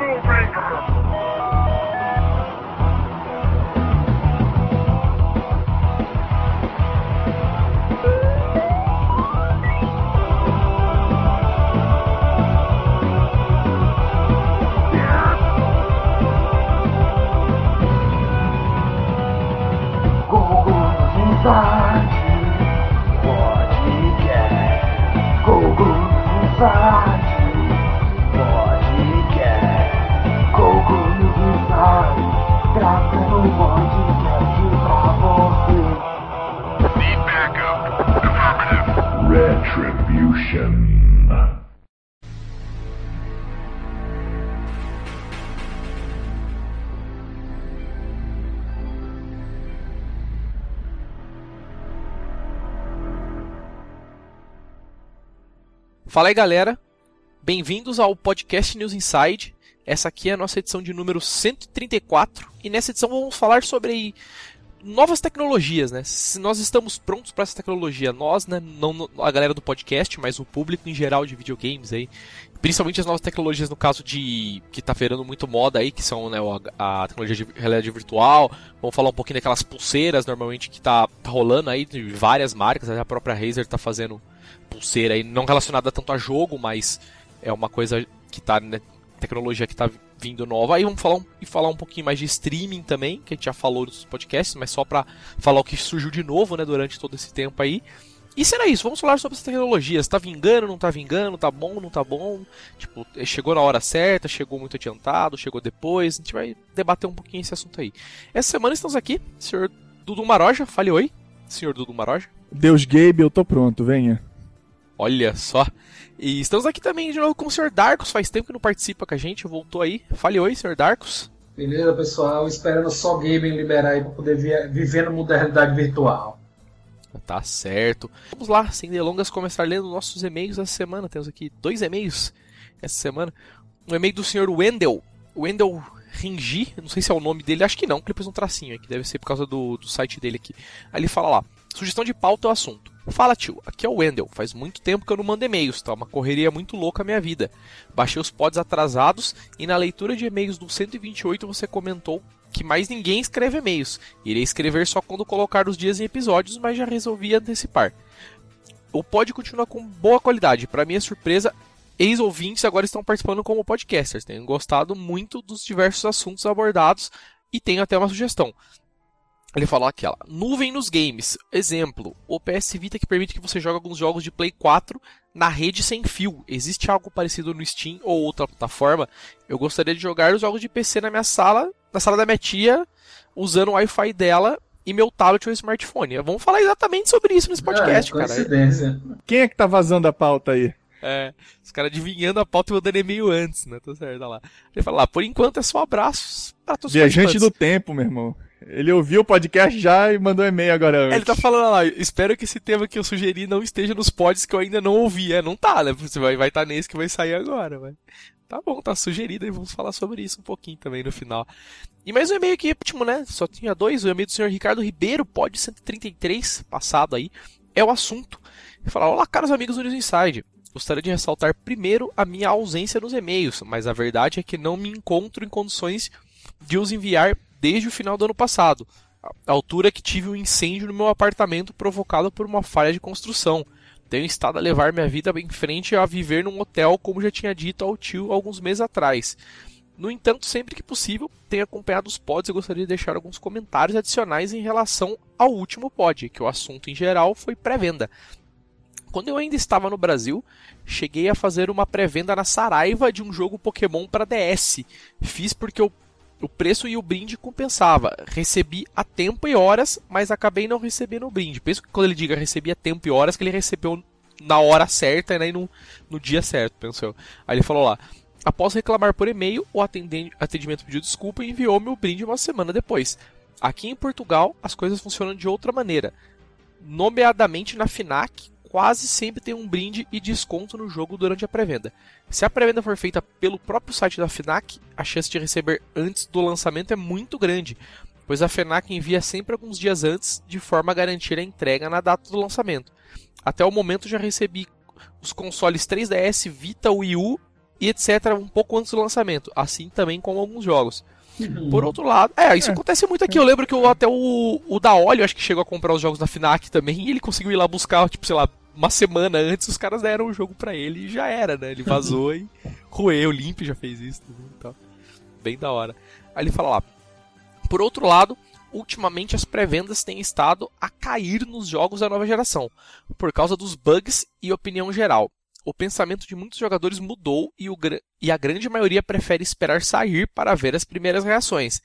Afro Fala aí galera, bem-vindos ao podcast News Inside. Essa aqui é a nossa edição de número 134 e nessa edição vamos falar sobre novas tecnologias, né? Se nós estamos prontos para essa tecnologia, nós, né, não a galera do podcast, mas o público em geral de videogames aí, principalmente as novas tecnologias no caso de que está ferando muito moda aí, que são né, a, a, tecnologia de realidade virtual. Vamos falar um pouquinho daquelas pulseiras normalmente que está tá rolando aí de várias marcas, a própria Razer está fazendo pulseira aí, não relacionada tanto a jogo, mas é uma coisa que tá, né, tecnologia que tá vindo nova. Aí vamos falar um, e falar um pouquinho mais de streaming também, que a gente já falou nos podcasts, mas só para falar o que surgiu de novo, né, durante todo esse tempo aí. E será isso, vamos falar sobre essa tecnologia. Tá vingando, não tá vingando, tá bom, não tá bom? Tipo, chegou na hora certa, chegou muito adiantado, chegou depois. A gente vai debater um pouquinho esse assunto aí. Essa semana estamos aqui, senhor Dudu Maroja, fale oi, senhor Dudu Maroja. Deus Gabe, eu tô pronto, venha. Olha só. E estamos aqui também de novo com o Sr. Darkus. Faz tempo que não participa com a gente, voltou aí. Fale oi, Sr. Darkus. Beleza, pessoal. Esperando só o gaming liberar aí para poder viver no mundo da realidade virtual. Tá certo. Vamos lá, sem delongas, começar lendo nossos e-mails essa semana. Temos aqui dois e-mails essa semana. Um e-mail do Sr. Wendel. Wendel Ringi, não sei se é o nome dele, acho que não, porque ele pôs um tracinho aqui, deve ser por causa do, do site dele aqui. Aí ele fala lá: sugestão de pauta é o assunto. Fala tio, aqui é o Wendel. Faz muito tempo que eu não mando e-mails, tá? Uma correria muito louca a minha vida. Baixei os pods atrasados e na leitura de e-mails do 128 você comentou que mais ninguém escreve e-mails. Irei escrever só quando colocar os dias em episódios, mas já resolvi antecipar. O pod continua com boa qualidade. Para minha surpresa, ex-ouvintes agora estão participando como podcasters. Tenho gostado muito dos diversos assuntos abordados e tenho até uma sugestão. Ele falou aqui, ó, nuvem nos games. Exemplo, o PS Vita que permite que você jogue alguns jogos de Play 4 na rede sem fio. Existe algo parecido no Steam ou outra plataforma? Eu gostaria de jogar os jogos de PC na minha sala, na sala da minha tia, usando o Wi-Fi dela e meu tablet ou smartphone. Vamos falar exatamente sobre isso nesse podcast, é, cara. Quem é que tá vazando a pauta aí? É, os caras adivinhando a pauta e mandando e-mail antes, né? Tá certo, lá. Ele fala lá, por enquanto é só abraços para todos Viajante do tempo, meu irmão. Ele ouviu o podcast já e mandou e-mail agora antes. Ele tá falando lá, espero que esse tema que eu sugeri não esteja nos pods que eu ainda não ouvi. É, não tá, né? Você vai estar vai tá nesse que vai sair agora, vai. Tá bom, tá sugerido e vamos falar sobre isso um pouquinho também no final. E mais um e-mail aqui, último, né? Só tinha dois, o e-mail do senhor Ricardo Ribeiro, pod 133, passado aí, é o assunto. Ele fala, olá caros amigos do News Inside. Gostaria de ressaltar primeiro a minha ausência nos e-mails, mas a verdade é que não me encontro em condições de os enviar desde o final do ano passado, a altura que tive um incêndio no meu apartamento provocado por uma falha de construção. Tenho estado a levar minha vida em frente a viver num hotel, como já tinha dito ao tio alguns meses atrás. No entanto, sempre que possível, tenho acompanhado os pods e gostaria de deixar alguns comentários adicionais em relação ao último pod, que o assunto em geral foi pré-venda. Quando eu ainda estava no Brasil, cheguei a fazer uma pré-venda na Saraiva de um jogo Pokémon para DS. Fiz porque eu o preço e o brinde compensava. Recebi a tempo e horas, mas acabei não recebendo o brinde. Penso que quando ele diga recebi a tempo e horas, que ele recebeu na hora certa né, e no, no dia certo, pensou. Aí ele falou lá. Após reclamar por e-mail, o atendimento pediu desculpa e enviou meu brinde uma semana depois. Aqui em Portugal, as coisas funcionam de outra maneira. Nomeadamente na FINAC, quase sempre tem um brinde e desconto no jogo durante a pré-venda. Se a pré-venda for feita pelo próprio site da FNAC, a chance de receber antes do lançamento é muito grande, pois a FNAC envia sempre alguns dias antes, de forma a garantir a entrega na data do lançamento. Até o momento já recebi os consoles 3DS, Vita, Wii U e etc. um pouco antes do lançamento, assim também como alguns jogos. Por outro lado, é, isso é. acontece muito aqui. Eu lembro que eu, até o, o da Olho, acho que chegou a comprar os jogos da Finac também, e ele conseguiu ir lá buscar, tipo, sei lá, uma semana antes, os caras deram o jogo para ele e já era, né? Ele vazou e roeu, o Limp já fez isso. Então, bem da hora. Aí ele fala lá. Por outro lado, ultimamente as pré-vendas têm estado a cair nos jogos da nova geração, por causa dos bugs e opinião geral. O pensamento de muitos jogadores mudou e, o, e a grande maioria prefere esperar sair para ver as primeiras reações.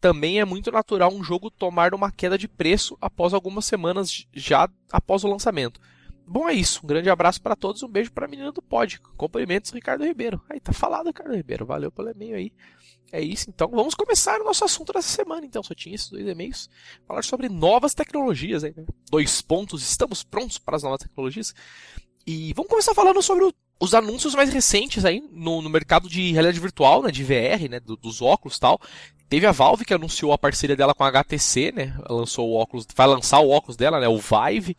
Também é muito natural um jogo tomar uma queda de preço após algumas semanas já após o lançamento. Bom, é isso. Um grande abraço para todos. Um beijo para a menina do pod. Cumprimentos, Ricardo Ribeiro. Aí, tá falado, Ricardo Ribeiro. Valeu pelo e-mail aí. É isso, então. Vamos começar o nosso assunto dessa semana, então. Só tinha esses dois e-mails. Falar sobre novas tecnologias aí, né? Dois pontos. Estamos prontos para as novas tecnologias. E vamos começar falando sobre o, os anúncios mais recentes aí no, no, mercado de realidade virtual, né? De VR, né? Do, dos óculos e tal. Teve a Valve que anunciou a parceria dela com a HTC, né? Lançou o óculos, vai lançar o óculos dela, né? O Vive.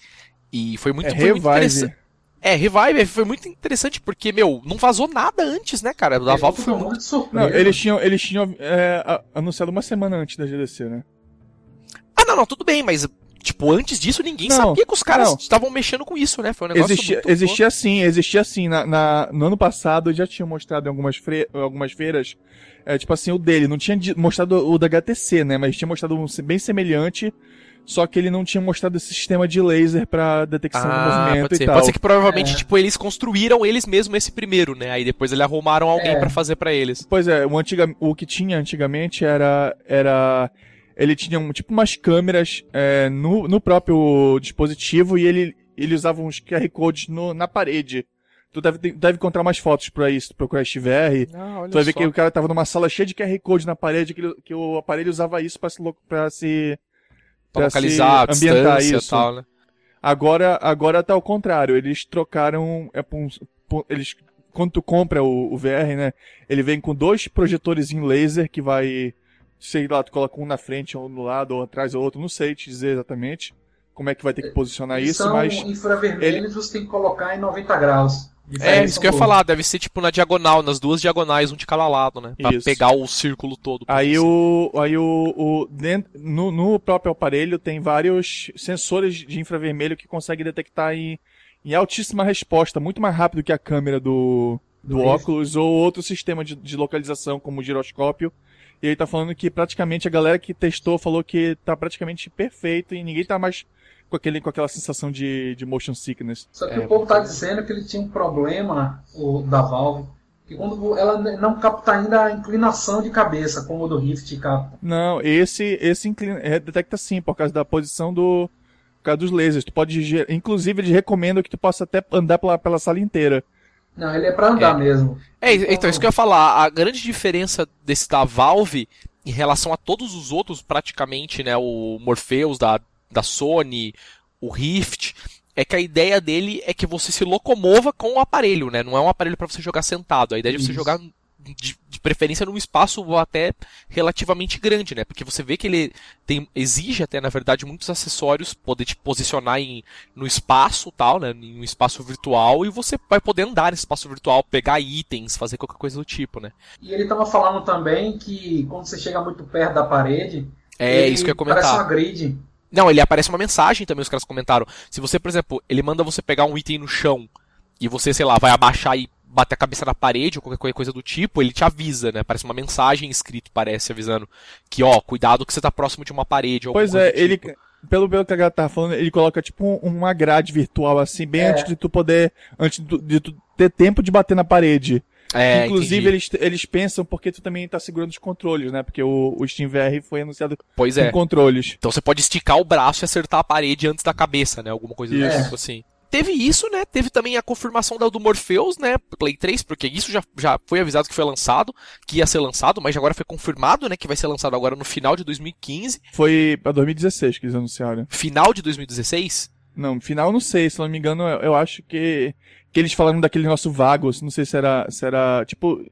E foi muito, é, foi muito interessante. É, Revive foi muito interessante porque, meu, não vazou nada antes, né, cara? Da Valve foi muito surpresa. Não, eles tinham, eles tinham é, anunciado uma semana antes da GDC, né? Ah, não, não, tudo bem, mas tipo, antes disso ninguém não, sabia que os caras estavam mexendo com isso, né? Foi um negócio existia, muito Existia sim, existia sim. Na, na, no ano passado já tinham mostrado em algumas, fre, algumas feiras, é, tipo assim, o dele. Não tinha mostrado o da HTC, né? Mas tinha mostrado um bem semelhante só que ele não tinha mostrado esse sistema de laser para detecção ah, do movimento pode ser. e tal. Pode ser que provavelmente, é. tipo, eles construíram eles mesmos esse primeiro, né? Aí depois eles arrumaram alguém é. para fazer para eles. Pois é, o, antiga, o que tinha antigamente era era ele tinha um, tipo umas câmeras é, no, no próprio dispositivo e ele ele usava uns QR codes no, na parede. Tu deve, deve encontrar mais fotos pra isso, procurar este VR. Ah, tu vai ver só. que o cara tava numa sala cheia de QR Code na parede, que, que o aparelho usava isso para se, pra se Pra localizar a ambientar isso. e tal, né? Agora, agora tá ao contrário. Eles trocaram. É, eles, quando tu compra o, o, VR, né? Ele vem com dois projetores em laser que vai. Sei lá, tu coloca um na frente, ou no lado, ou atrás, ou outro. Não sei te dizer exatamente como é que vai ter que posicionar Eles isso, são mas. infravermelhos ele... você tem que colocar em 90 graus. É, isso que eu ia falar, deve ser tipo na diagonal, nas duas diagonais, um de cada lado, né? Pra isso. pegar o círculo todo. Aí o. Aí o. o dentro, no, no próprio aparelho tem vários sensores de infravermelho que conseguem detectar em, em altíssima resposta, muito mais rápido que a câmera do, do óculos ou outro sistema de, de localização, como o giroscópio. E ele tá falando que praticamente a galera que testou falou que tá praticamente perfeito e ninguém tá mais com, aquele, com aquela sensação de, de motion sickness. Só que é, o povo tá dizendo que ele tinha um problema, o da Valve, que quando ela não capta ainda a inclinação de cabeça, como o do Rift capta. Não, esse, esse inclina, é, detecta sim, por causa da posição do. Por causa dos lasers. Tu pode. Inclusive, eles recomendam que tu possa até andar pela, pela sala inteira. Não, ele é pra andar é. mesmo. É, então, isso que eu ia falar. A grande diferença desse da Valve em relação a todos os outros, praticamente, né? O Morpheus da da Sony, o Rift, é que a ideia dele é que você se locomova com o aparelho, né? Não é um aparelho para você jogar sentado. A ideia é de você jogar de, de, preferência num espaço até relativamente grande, né? Porque você vê que ele tem, exige até, na verdade, muitos acessórios, poder te posicionar em, no espaço tal, né? Em um espaço virtual, e você vai poder andar nesse espaço virtual, pegar itens, fazer qualquer coisa do tipo, né? E ele estava falando também que quando você chega muito perto da parede, é isso que eu ia comentar. Parece uma grid. Não, ele aparece uma mensagem também, os caras comentaram. Se você, por exemplo, ele manda você pegar um item no chão e você, sei lá, vai abaixar e bater a cabeça na parede ou qualquer coisa do tipo, ele te avisa, né? Parece uma mensagem escrita, parece, avisando que, ó, cuidado que você tá próximo de uma parede. Pois é, ele. Tipo. Pelo, pelo que a galera tá falando, ele coloca tipo uma grade virtual assim, bem é. antes de tu poder. Antes de, de tu ter tempo de bater na parede. É, Inclusive, eles, eles pensam porque tu também tá segurando os controles, né? Porque o, o Steam VR foi anunciado pois com é. controles. Então você pode esticar o braço e acertar a parede antes da cabeça, né? Alguma coisa do tipo assim. Teve isso, né? Teve também a confirmação do Morpheus, né? Play 3, porque isso já, já foi avisado que foi lançado, que ia ser lançado, mas agora foi confirmado, né? Que vai ser lançado agora no final de 2015. Foi pra 2016 que eles anunciaram. Final de 2016? Não, final não sei, se não me engano, eu, eu acho que que eles falaram daquele nosso Vagos, não sei se era, se era tipo,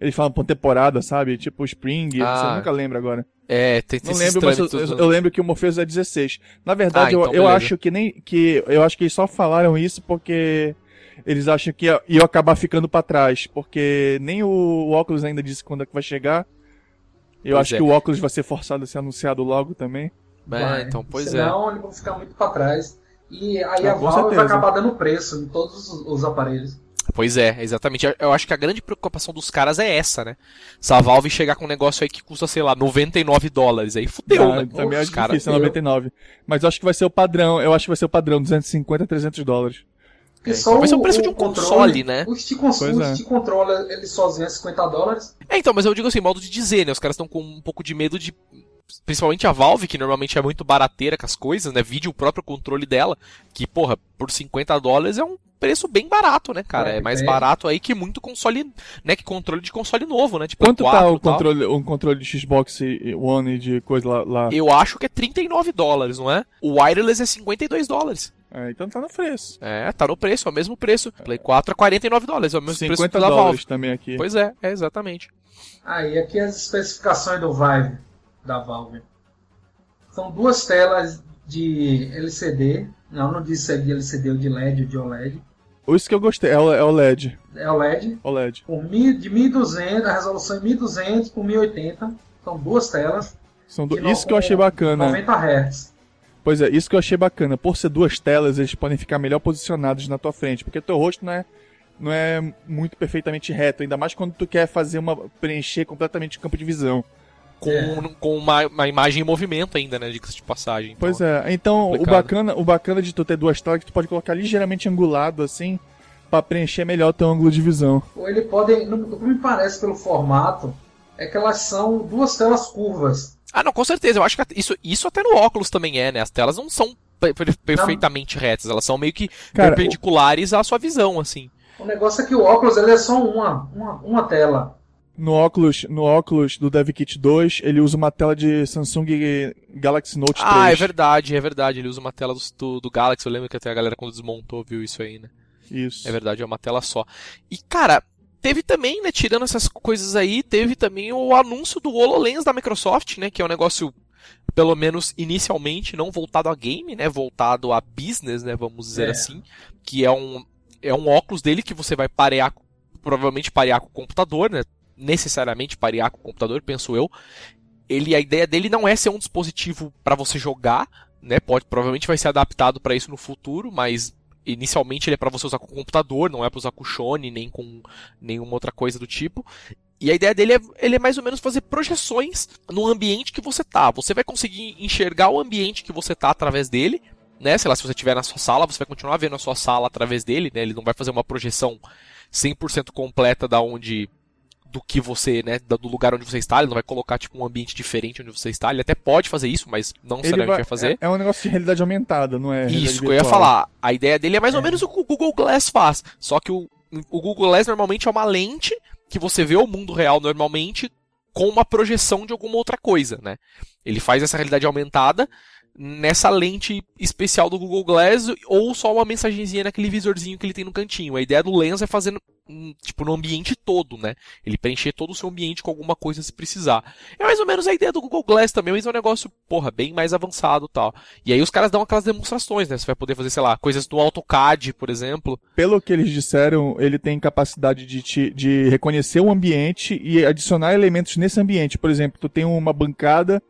eles falam por temporada, sabe? Tipo Spring, ah. você nunca lembra agora. É, tem, tem Não lembro, mas eu, eu, eu, lembro que o Morpheus é 16. Na verdade, ah, então eu, eu acho que nem que eu acho que eles só falaram isso porque eles acham que ia, ia acabar ficando para trás, porque nem o, o óculos ainda disse quando é que vai chegar. Eu Pois acho é. que o óculos vai ser forçado a ser anunciado logo também. É, então, pois é. Senão eles vão ficar muito para trás. E aí Ah, a Valve vai certeza. acabar dando preço em todos os, os aparelhos. Pois é, exatamente. Eu- acho que a grande preocupação dos caras é essa, né? Se a Valve chegar com um negócio aí que custa, sei lá, 99 dólares, aí fudeu, Ah, né? Também Os acho caras- difícil, é 99. Mas eu acho que vai ser o padrão, eu acho que vai ser o padrão, 250 a 300 dólares. É, só então vai ser o preço o de um controle, console, né? O Steam, o é. Steam Controller ele sozinho é 50 dólares. É, então, mas eu digo assim, modo de dizer, né? Os caras estão com um pouco de medo de. Principalmente a Valve, que normalmente é muito barateira com as coisas, né? Vide o próprio controle dela, que, porra, por 50 dólares é um preço bem barato, né, cara? É, É mais é. barato aí que muito console, né? Que controle de console novo, né? Tipo, Quanto tá M4 o e controle, um controle de Xbox e- One e de coisa lá? lá? Eu acho que é 39 dólares, não é? O wireless é 52 dólares. É, então tá no preço. É, tá no preço, é o mesmo preço. Play 4 é 49 dólares, é o mesmo preço 50 da dólares Valve. também aqui. Pois é, é exatamente. Aí aqui as especificações do Vive da Valve. São duas telas de LCD. Não, não diz se é de LCD ou de LED ou de OLED. Isso que eu gostei, é o, é o LED. É OLED. OLED. Por mil, de 1200, a resolução é 1200 por 1080. São duas telas. São no- Isso que eu achei bacana. 90 Hz. Pois é, isso que eu achei bacana. Por ser duas telas, eles podem ficar melhor posicionados na tua frente, porque teu rosto não é, não é muito perfeitamente reto, ainda mais quando tu quer fazer uma preencher completamente o campo de visão. Com, É. com uma, uma imagem em movimento ainda, né? Diga-se de passagem. Então, Pois é, então o bacana, o bacana de tu ter duas telas é que tu pode colocar ligeiramente angulado assim, pra preencher melhor teu ângulo de visão. Ou ele pode, o que me parece pelo formato, é que elas são duas telas curvas. Ah, não, com certeza. Eu acho que isso, isso até no óculos também é, né? As telas não são per- per- perfeitamente retas, elas são meio que Cara, perpendiculares à sua visão, assim. O negócio é que o óculos ele é só uma, uma, uma tela. No óculos, no óculos do DevKit 2, ele usa uma tela de Samsung Galaxy Note 3. Ah, é verdade, é verdade. Ele usa uma tela do, do, do Galaxy. Eu lembro que até a galera quando desmontou viu isso aí, né? Isso. É verdade, é uma tela só. E, cara, teve também, né, tirando essas coisas aí, teve também o anúncio do HoloLens da Microsoft, né, que é um negócio, pelo menos inicialmente, não voltado a game, né, voltado a business, né, vamos dizer É. assim, que é um, é um óculos dele que você vai parear, provavelmente parear com o computador, né, necessariamente parear com o computador, penso eu. Ele, a ideia dele não é ser um dispositivo para você jogar, né, pode, provavelmente vai ser adaptado para isso no futuro, mas inicialmente ele é para você usar com o computador, não é para usar com o Shone, nem com nenhuma outra coisa do tipo. E a ideia dele é, ele é mais ou menos fazer projeções no ambiente que você tá. Você vai conseguir enxergar o ambiente que você tá através dele, né? Sei lá, se você estiver na sua sala, você vai continuar vendo a sua sala através dele, né? Ele não vai fazer uma projeção 100% completa da onde do que você, né, do lugar onde você está, ele não vai colocar tipo um ambiente diferente onde você está. Ele até pode fazer isso, mas não Ele necessariamente vai, vai fazer. É, é um negócio de realidade aumentada, não é? Isso que eu ia falar. A ideia dele é mais ou menos o que o Google Glass faz. Só que o, o Google Glass normalmente é uma lente que você vê o mundo real normalmente com uma projeção de alguma outra coisa, né? Ele faz essa realidade aumentada nessa lente especial do Google Glass ou só uma mensagenzinha naquele visorzinho que ele tem no cantinho. A ideia do Lens é fazer tipo no ambiente todo, né? Ele preencher todo o seu ambiente com alguma coisa se precisar. É mais ou menos a ideia do Google Glass também, mas é um negócio, porra, bem mais avançado tal. E aí os caras dão aquelas demonstrações, né? Você vai poder fazer, sei lá, coisas do AutoCAD, por exemplo. Pelo que eles disseram, ele tem capacidade de, te- de reconhecer o ambiente e adicionar elementos nesse ambiente. Por exemplo, tu tem uma bancada,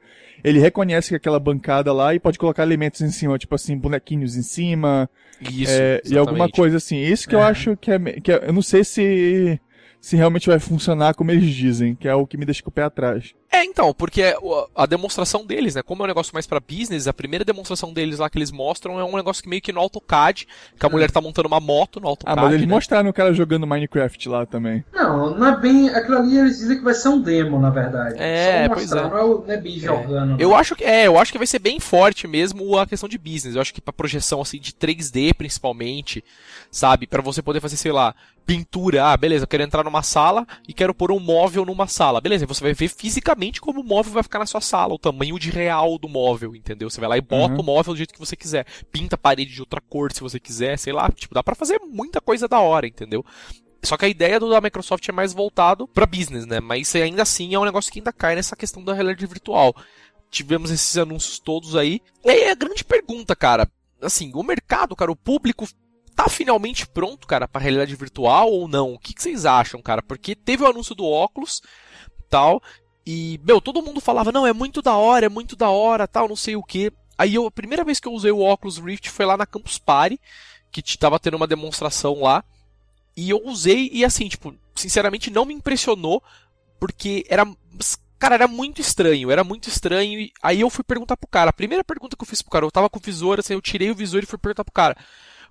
ele reconhece que aquela bancada lá e pode colocar elementos em cima, tipo assim, bonequinhos em cima, Isso. é, e alguma coisa assim. Isso que eu É. acho que é, que é- Eu não sei se, se realmente vai funcionar como eles dizem, que é o que me deixa com o pé atrás. É, então, porque a demonstração deles, né? Como é um negócio mais pra business, a primeira demonstração deles lá que eles mostram é um negócio que meio que no AutoCAD, que a mulher tá montando uma moto no Ah, AutoCAD. mas eles né? mostraram o cara jogando Minecraft lá também. Não, não é bem. Aquilo ali eles dizem que vai ser um demo, na verdade. É, Só pois é. Não é, é jogando. Eu não. acho que é, eu acho que vai ser bem forte mesmo a questão de business. Eu acho que pra projeção assim de 3D principalmente, sabe, Pra você poder fazer, sei lá, pintura. Ah, beleza, eu quero entrar numa sala e quero pôr um móvel numa sala. Beleza, você vai ver fisicamente como o móvel vai ficar na sua sala, o tamanho de real do móvel, entendeu? Você vai lá e bota Uhum. o móvel do jeito que você quiser. Pinta a parede de outra cor se você quiser, sei lá, tipo, dá pra fazer muita coisa da hora, entendeu? Só que a ideia do da Microsoft é mais voltado pra business, né? Mas ainda assim é um negócio que ainda cai nessa questão da realidade virtual. Tivemos esses anúncios todos aí. E aí é a grande pergunta, cara. Assim, o mercado, cara, o público tá finalmente pronto, cara, para realidade virtual ou não? O que, que, vocês acham, cara? Porque teve o anúncio do óculos, tal, e, meu, todo mundo falava, não, é muito da hora, é muito da hora, tal, não sei o que. Aí eu, a primeira vez que eu usei o óculos Rift foi lá na Campus Party, que tava tendo uma demonstração lá, e eu usei, e assim, tipo, sinceramente não me impressionou, porque era Cara, era muito estranho, era muito estranho. E aí eu fui perguntar pro cara. A primeira pergunta que eu fiz pro cara, eu tava com o visor, assim, eu tirei o visor e fui perguntar pro cara.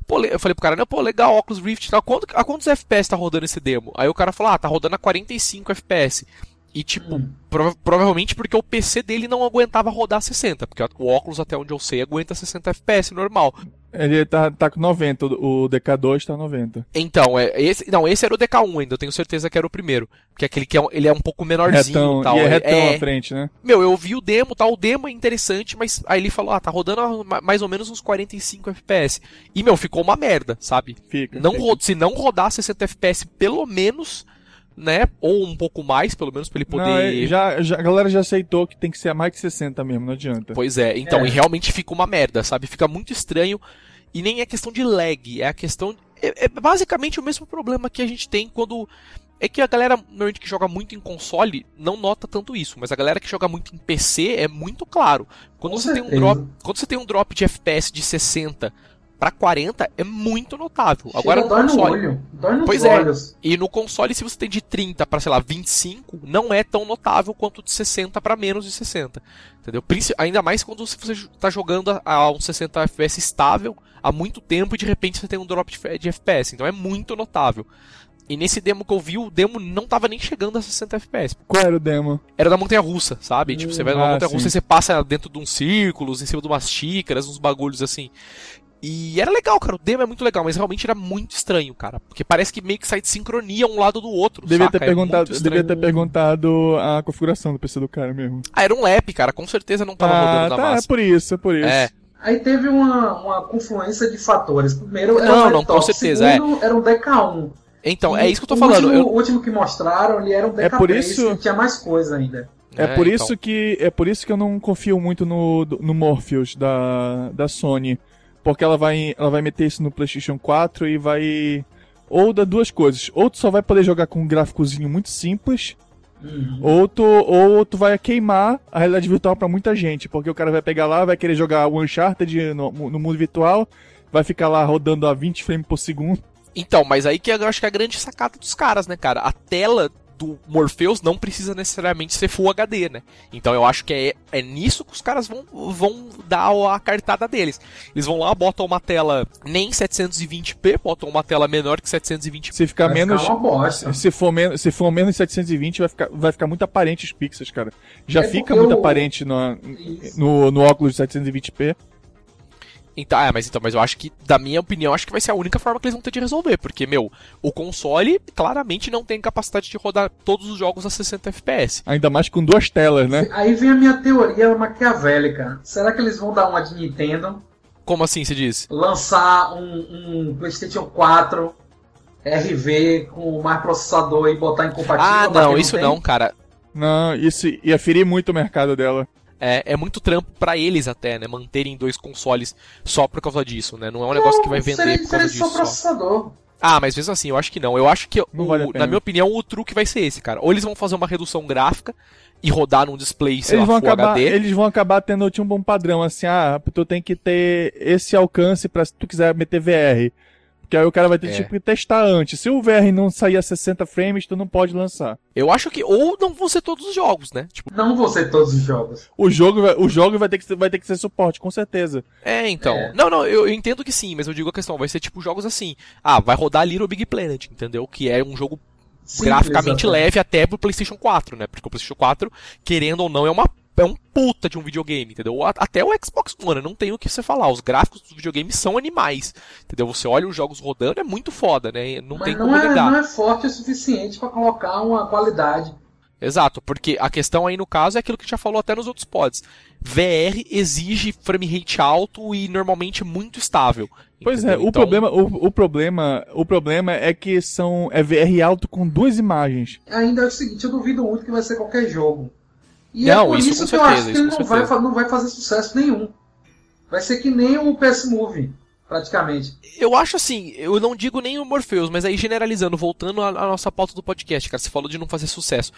Pô, eu falei pro cara, não, pô, legal, óculos Rift, tá, quanto, a quantos FPS tá rodando esse demo? Aí o cara falou, ah, tá rodando a 45 FPS. E, tipo, hum. prova provavelmente porque o PC dele não aguentava rodar 60, porque o óculos, até onde eu sei, aguenta 60 FPS normal. Ele tá, tá com 90, o DK2 tá 90. Então, é, esse, não, esse era o DK1 ainda, eu tenho certeza que era o primeiro. Porque aquele que é, ele é um pouco menorzinho retão, e tal. E é retão é, à frente, né? Meu, eu vi o demo, tal, o demo é interessante, mas aí ele falou, ah, tá rodando mais ou menos uns 45 FPS. E, meu, ficou uma merda, sabe? Fica. Não, fica. Se não rodar 60 FPS, pelo menos né? Ou um pouco mais, pelo menos, para ele poder. Não, é, já, já, a galera já aceitou que tem que ser a mais de 60 mesmo, não adianta. Pois é, então, é. e realmente fica uma merda, sabe? Fica muito estranho. E nem é questão de lag, é a questão. É, é basicamente o mesmo problema que a gente tem quando. É que a galera normalmente que joga muito em console não nota tanto isso, mas a galera que joga muito em PC é muito claro. Quando você tem um drop, quando você tem um drop de FPS de 60 para 40 é muito notável. Chega Agora no dói console. No olho, dói nos pois olhos. é. E no console, se você tem de 30 para, sei lá, 25, não é tão notável quanto de 60 para menos de 60. Entendeu? Ainda mais quando você está jogando a um 60 FPS estável há muito tempo e de repente você tem um drop de FPS. Então é muito notável. E nesse demo que eu vi, o demo não tava nem chegando a 60 FPS. Qual era o demo? Era da montanha russa, sabe? tipo, você vai na ah, montanha russa e você passa dentro de uns círculos, em cima de umas xícaras, uns bagulhos assim. E era legal, cara. O demo é muito legal, mas realmente era muito estranho, cara. Porque parece que meio que sai de sincronia um lado do outro. Devia saca? ter, é perguntado, é devia ter perguntado a configuração do PC do cara mesmo. Ah, era um lap, cara. Com certeza não tava ah, rodando tá, na massa. É por isso, é por isso. É. Aí teve uma, uma confluência de fatores. Primeiro, era não, um não, com certeza. Segundo, é. era um DK1. Então, é isso que eu tô falando. O último, eu... o último que mostraram, ele era um DK3 é por isso... que tinha mais coisa ainda. É, é por então. isso que é por isso que eu não confio muito no, no Morpheus da, da Sony. Porque ela vai, ela vai meter isso no PlayStation 4 e vai. Ou da duas coisas. Ou tu só vai poder jogar com um gráficozinho muito simples. Uhum. Ou, tu, ou tu vai queimar a realidade virtual para muita gente. Porque o cara vai pegar lá, vai querer jogar o Uncharted no, no mundo virtual. Vai ficar lá rodando a 20 frames por segundo. Então, mas aí que eu acho que é a grande sacada dos caras, né, cara? A tela do Morpheus não precisa necessariamente ser Full HD, né? Então eu acho que é, é nisso que os caras vão, vão dar a cartada deles. Eles vão lá, botam uma tela nem 720p, botam uma tela menor que 720p. Se ficar vai menos. Ficar se, for menos se for menos 720, vai ficar, vai ficar muito aparente os pixels, cara. Já é fica muito eu... aparente no, no, no óculos de 720p. Então, é, mas então, mas eu acho que, da minha opinião, acho que vai ser a única forma que eles vão ter de resolver, porque, meu, o console claramente não tem capacidade de rodar todos os jogos a 60 FPS. Ainda mais com duas telas, né? Aí vem a minha teoria maquiavélica. Será que eles vão dar uma de Nintendo? Como assim se diz? Lançar um, um PlayStation 4 RV com mais processador e botar incompatível? Ah, não, isso não, não, cara. Não, isso ia ferir muito o mercado dela é, é muito trampo para eles até, né? Manterem dois consoles só por causa disso, né? Não é um negócio que vai vender seria, por causa disso. Só processador. Ah, mas mesmo assim, eu acho que não. Eu acho que, o, vale na minha opinião, o truque vai ser esse, cara. Ou eles vão fazer uma redução gráfica e rodar num display, sei eles lá, vão Full acabar, HD. Eles vão acabar tendo um bom padrão, assim, ah, tu tem que ter esse alcance para se tu quiser meter VR. Porque aí o cara vai ter é. tipo, que testar antes. Se o VR não sair a 60 frames, tu não pode lançar. Eu acho que. Ou não vão ser todos os jogos, né? Tipo... Não vão ser todos os jogos. O jogo, o jogo vai, ter que, vai ter que ser suporte, com certeza. É, então. É. Não, não, eu, eu, entendo que sim, mas eu digo a questão, vai ser tipo jogos assim. Ah, vai rodar Little Big Planet, entendeu? Que é um jogo graficamente exatamente. leve até pro PlayStation 4, né? Porque o PlayStation 4, querendo ou não, é uma é um puta de um videogame, entendeu? Até o Xbox One, não tem o que você falar. Os gráficos dos videogames são animais, entendeu? Você olha os jogos rodando, é muito foda, né? Não Mas tem não como é, negar. Não é forte o suficiente para colocar uma qualidade. Exato, porque a questão aí no caso é aquilo que já falou até nos outros pods. VR exige frame rate alto e normalmente muito estável. Pois é, o então... problema, o, o, problema, o problema é que são é VR alto com duas imagens. Ainda é o seguinte, eu duvido muito que vai ser qualquer jogo. E não, é por isso, isso que certeza, eu acho que ele não vai, não vai fazer sucesso nenhum. Vai ser que nem o PS Move. praticamente. Eu acho assim, eu não digo nem o Morpheus, mas aí generalizando, voltando à, à nossa pauta do podcast, cara, você falou de não fazer sucesso.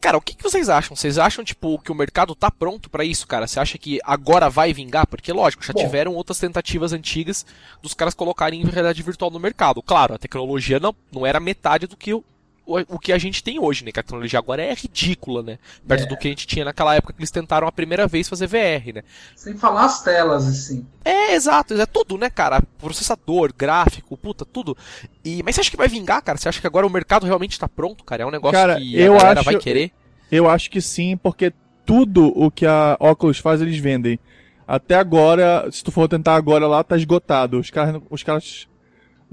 Cara, o que, que vocês acham? Vocês acham, tipo, que o mercado tá pronto para isso, cara? Você acha que agora vai vingar? Porque, lógico, já Bom. tiveram outras tentativas antigas dos caras colocarem realidade virtual no mercado. Claro, a tecnologia não, não era metade do que o, o, que a gente tem hoje, né? Que a tecnologia agora é ridícula, né? Perto É. do que a gente tinha naquela época que eles tentaram a primeira vez fazer VR, né? Sem falar as telas, assim. É, exato, é tudo, né, cara? Processador, gráfico, puta, tudo. E, mas você acha que vai vingar, cara? Você acha que agora o mercado realmente tá pronto, cara? É um negócio Cara, que eu a galera acho- vai querer? Eu acho que sim, porque tudo o que a Oculus faz, eles vendem. Até agora, se tu for tentar agora lá, tá esgotado. Os caras, os caras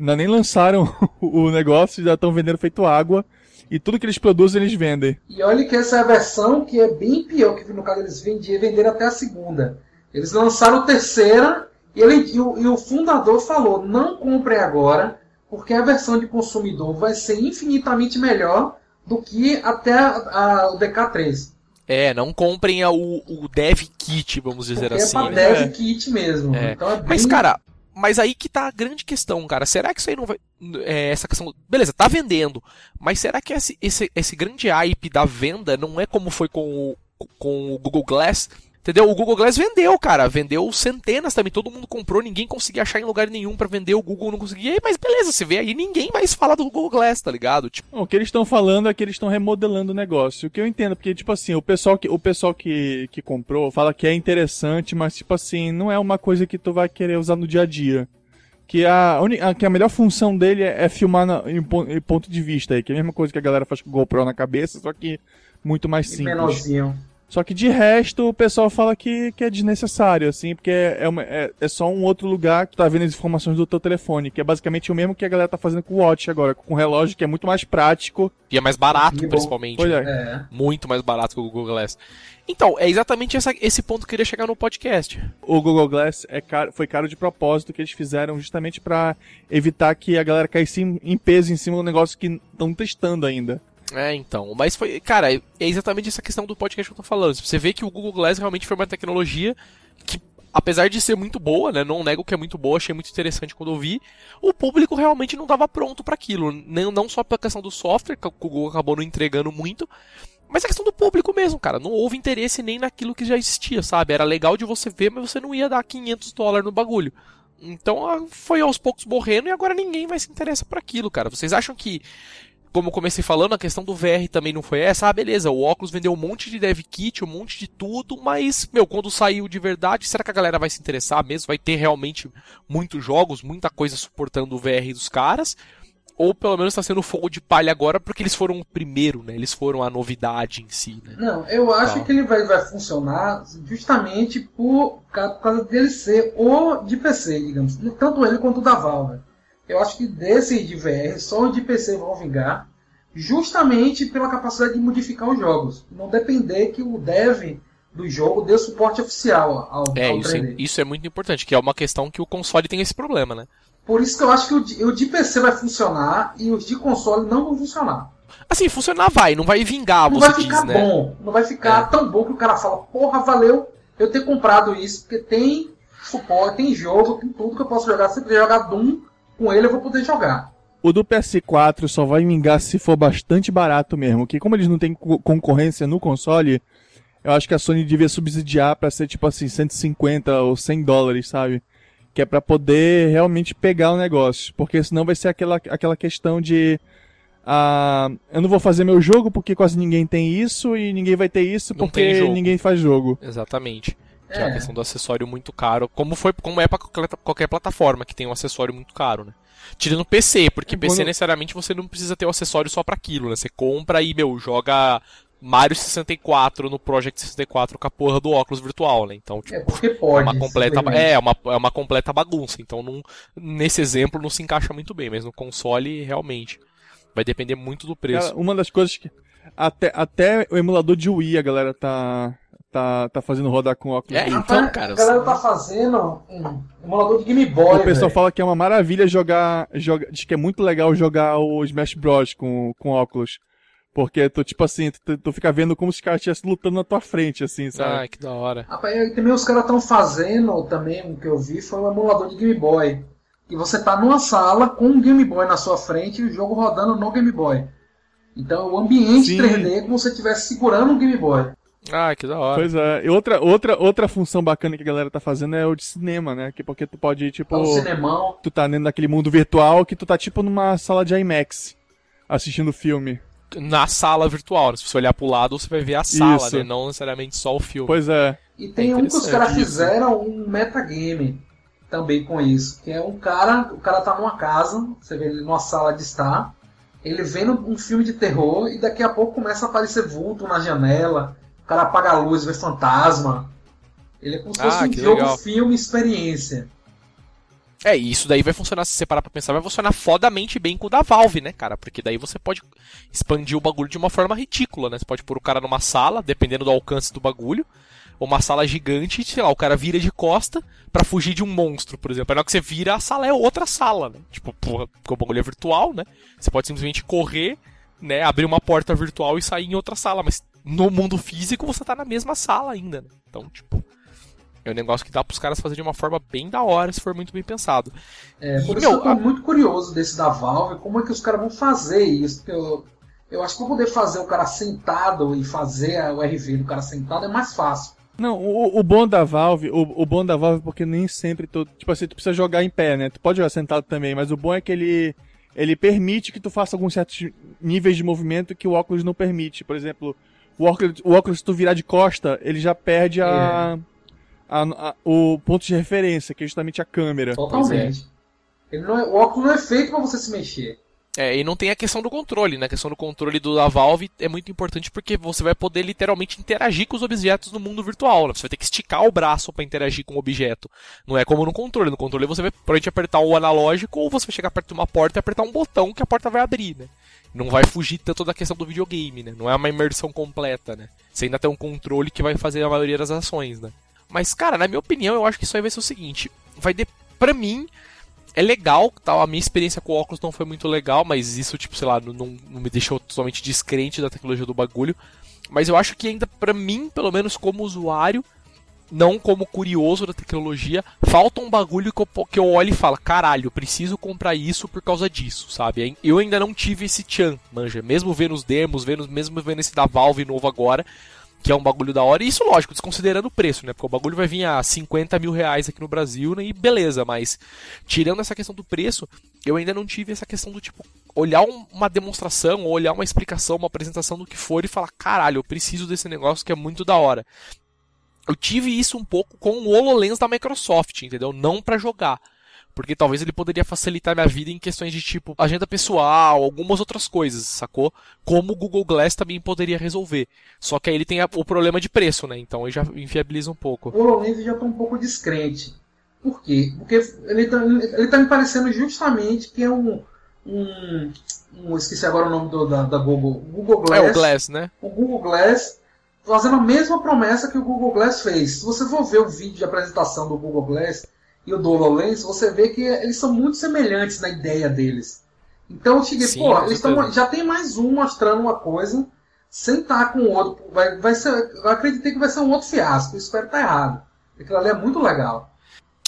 ainda nem lançaram o negócio, já estão vendendo feito água. E tudo que eles produzem, eles vendem. E olha que essa é a versão que é bem pior, que no caso eles vendiam, venderam até a segunda. Eles lançaram a terceira e, ele, e, o, e o fundador falou, não comprem agora, porque a versão de consumidor vai ser infinitamente melhor do que até a- a- o DK3. É, não comprem a- o, o Dev Kit, vamos dizer Porque assim. é pra né? dev É. kit mesmo. É. Então é bem... Mas, cara, mas aí que tá a grande questão, cara. Será que isso aí não vai. é, essa questão. Beleza, tá vendendo. Mas será que esse, esse, esse grande hype da venda não é como foi com o, com o Google Glass? Entendeu? O Google Glass vendeu, cara. Vendeu centenas também. Todo mundo comprou, ninguém conseguia achar em lugar nenhum pra vender. O Google não conseguia. Mas beleza, você vê aí, ninguém mais fala do Google Glass, tá ligado? Tipo, Bom, o que eles estão falando é que eles estão remodelando o negócio. O que eu entendo, porque, tipo assim, o pessoal que, o pessoal que, que comprou fala que é interessante, mas, tipo assim, não é uma coisa que tu vai querer usar no dia a dia. Que a, a- que a melhor função dele é, é filmar na- em, em ponto de vista aí, que é a mesma coisa que a galera faz com o GoPro na cabeça, só que muito mais e simples. menorzinho. Só que de resto, o pessoal fala que, que é desnecessário, assim, porque é, uma- é, é só um outro lugar que tá vendo as informações do teu telefone, que é basicamente o mesmo que a galera tá fazendo com o Watch agora, com o relógio, que é muito mais prático. e é mais barato, principalmente. Pois é. É. Muito mais barato que o Google Glass. Então, é exatamente essa- esse ponto que eu queria chegar no podcast. O Google Glass é caro, foi caro de propósito que eles fizeram justamente pra evitar que a galera caísse em, em peso em cima do negócio que estão testando ainda. É, então. Mas foi. Cara, é exatamente essa questão do podcast que eu tô falando. Você vê que o Google Glass realmente foi uma tecnologia que, apesar de ser muito boa, né? Não nego que é muito boa, achei muito interessante quando eu vi. O público realmente não estava pronto para aquilo. Nem, não só pela questão do software, que o Google acabou não entregando muito. Mas a questão do público mesmo, cara. Não houve interesse nem naquilo que já existia, sabe? Era legal de você ver, mas você não ia dar 500 dólares no bagulho. Então ah, foi aos poucos morrendo e agora ninguém mais se interessa por aquilo, cara. Vocês acham que como eu comecei falando, a questão do VR também não foi essa. Ah, beleza, o óculos vendeu um monte de dev kit, um monte de tudo, mas, meu, quando saiu de verdade, será que a galera vai se interessar mesmo? Vai ter realmente muitos jogos, muita coisa suportando o VR dos caras? Ou pelo menos está sendo fogo de palha agora porque eles foram o primeiro, né? Eles foram a novidade em si, né? Não, eu acho Tá. que ele vai, vai funcionar justamente por, por causa dele ser o de PC, digamos. Tanto ele quanto o da Valve. Eu acho que desse de VR, só o de PC vão vingar, justamente pela capacidade de modificar os jogos. Não depender que o dev do jogo dê suporte oficial ao, É, ao isso é, 3D. isso é muito importante, que é uma questão que o console tem esse problema, né? Por isso que eu acho que o de, o de PC vai funcionar e os de console não vão funcionar. Assim, funcionar vai, não vai vingar, não vai ficar diz, né? bom. Não vai ficar É. tão bom que o cara fala, porra, valeu eu ter comprado isso, porque tem suporte, tem jogo, tem tudo que eu posso jogar. Se eu quiser jogar Doom, com ele eu vou poder jogar. O do PS4 só vai vingar se for bastante barato mesmo, que como eles não têm co- concorrência no console, eu acho que a Sony devia subsidiar pra ser tipo assim 150 ou 100 dólares, sabe? Que é pra poder realmente pegar o negócio, porque senão vai ser aquela, aquela questão de ah, eu não vou fazer meu jogo porque quase ninguém tem isso e ninguém vai ter isso porque ninguém faz jogo. Exatamente. Que é a É. questão do acessório muito caro. Como foi, como é pra qualquer, plataforma que tem um acessório muito caro, né? Tirando PC, porque É, PC quando- necessariamente você não precisa ter o acessório só pra aquilo, né? Você compra e, meu, joga Mario 64 no Project 64 com a porra do óculos virtual, né? Então, tipo, É porque é pode. uma completa, simplesmente. é, uma, é uma completa bagunça. Então, não, nesse exemplo, não se encaixa muito bem, mas no console, realmente. Vai depender muito do preço. Cara, uma das coisas que. Até, até o emulador de Wii a galera tá, tá, tá fazendo rodar com óculos. É, então, cara, A galera você- tá fazendo um emulador de Game Boy. o pessoal fala que é uma maravilha jogar, joga, Diz que é muito legal jogar o Smash Bros. com, com óculos. Porque tu, tipo assim, tu, tu fica vendo como se os caras estivessem lutando na tua frente, assim, sabe? Ai, que da hora. E também os caras estão fazendo também, o que eu vi foi um emulador de Game Boy. e você tá numa sala com um Game Boy na sua frente e o jogo rodando no Game Boy. Então o ambiente Sim. 3D é como se você estivesse segurando um Game Boy. Ah, que da hora. Pois é. E outra, outra, outra função bacana que a galera tá fazendo é o de cinema, né? Que porque tu pode, tipo. É um cinemão. Tu tá dentro daquele mundo virtual que tu tá tipo numa sala de IMAX assistindo filme. Na sala virtual, né? se você olhar pro lado, você vai ver a sala, Isso. né? Não necessariamente só o filme. Pois é. E tem um que os caras fizeram um metagame também com isso. Que é um cara, o cara tá numa casa, você vê ele numa sala de estar, ele vendo um filme de terror e daqui a pouco começa a aparecer vulto na janela, o cara apaga a luz, vê fantasma. Ele é como se Ah, fosse um que jogo, legal. filme, experiência. É, e isso daí vai funcionar, se você parar pra pensar, vai funcionar fodamente bem com o da Valve, né, cara? Porque daí você pode expandir o bagulho de uma forma ridícula, né? Você pode pôr o cara numa sala, dependendo do alcance do bagulho, ou uma sala gigante, sei lá, o cara vira de costa pra fugir de um monstro, por exemplo. Aí na hora que você vira, a sala é outra sala, né? Tipo, porra, porque o bagulho é virtual, né? Você pode simplesmente correr, né, abrir uma porta virtual e sair em outra sala, mas no mundo físico você tá na mesma sala ainda, né? Então, tipo, é um negócio que dá pros caras fazer de uma forma bem da hora, se for muito bem pensado. É, por E, isso meu, eu tô a- muito curioso desse da Valve, como é que os caras vão fazer isso. Porque eu, eu acho que pra poder fazer o cara sentado e fazer a- o RV do cara sentado é mais fácil. Não, o, o bom da Valve, o, o bom da Valve é porque nem sempre tu, tipo assim, tu precisa jogar em pé, né? Tu pode jogar sentado também, mas o bom é que ele ele permite que tu faça alguns certos níveis de movimento que o óculos não permite. Por exemplo, o óculos, o óculos se tu virar de costa, ele já perde a, a- a- o ponto de referência, que é justamente a câmera. Totalmente. Ele não é- o óculos não é feito pra você se mexer. É, e não tem a questão do controle, né? A questão do controle do, da Valve é muito importante porque você vai poder literalmente interagir com os objetos no mundo virtual. Né? Você vai ter que esticar o braço para interagir com o objeto. Não é como no controle. No controle você vai provavelmente apertar o analógico ou você vai chegar perto de uma porta e apertar um botão que a porta vai abrir, né? Não vai fugir tanto da questão do videogame, né? Não é uma imersão completa, né? Você ainda tem um controle que vai fazer a maioria das ações, né? Mas, cara, na minha opinião, eu acho que isso aí vai ser o seguinte. Vai de... Pra mim, é legal, tal. A minha experiência com o óculos não foi muito legal, mas isso, tipo, sei lá, não, não- me deixou totalmente descrente da tecnologia do bagulho. Mas eu acho que ainda, pra mim, pelo menos como usuário, não como curioso da tecnologia, falta um bagulho que eu, que eu olho e falo, caralho, preciso comprar isso por causa disso, sabe? Eu ainda não tive esse tchan, manja. Mesmo vendo os demos, vendo, mesmo vendo esse da Valve novo agora, que é um bagulho da hora. E isso, lógico, desconsiderando o preço, né? Porque o bagulho vai vir a 50 mil reais aqui no Brasil, né? E beleza, mas tirando essa questão do preço, eu ainda não tive essa questão do tipo, olhar um- uma demonstração, olhar uma explicação, uma apresentação do que for e falar, caralho, eu preciso desse negócio que é muito da hora. Eu tive isso um pouco com o HoloLens da Microsoft, entendeu? Não pra jogar. Porque talvez ele poderia facilitar minha vida em questões de tipo agenda pessoal, algumas outras coisas, sacou? Como o Google Glass também poderia resolver. Só que aí ele tem o problema de preço, né? Então aí já inviabiliza um pouco. O HoloLens já tô um pouco descrente. Por quê? Porque ele tá, ele tá me parecendo justamente que é um. um, um- esqueci agora o nome do- da, da Google. Google Glass. É o Glass, né? o Google Glass fazendo a mesma promessa que o Google Glass fez. Se você for ver o vídeo de apresentação do Google Glass e o do HoloLens, você vê que eles são muito semelhantes na ideia deles. Então eu cheguei, Sim, pô, eles tão, já tem mais um mostrando uma coisa, sem estar com o outro. Vai, vai ser, eu acreditei que vai ser um outro fiasco, espero estar errado. Aquilo ali é muito legal.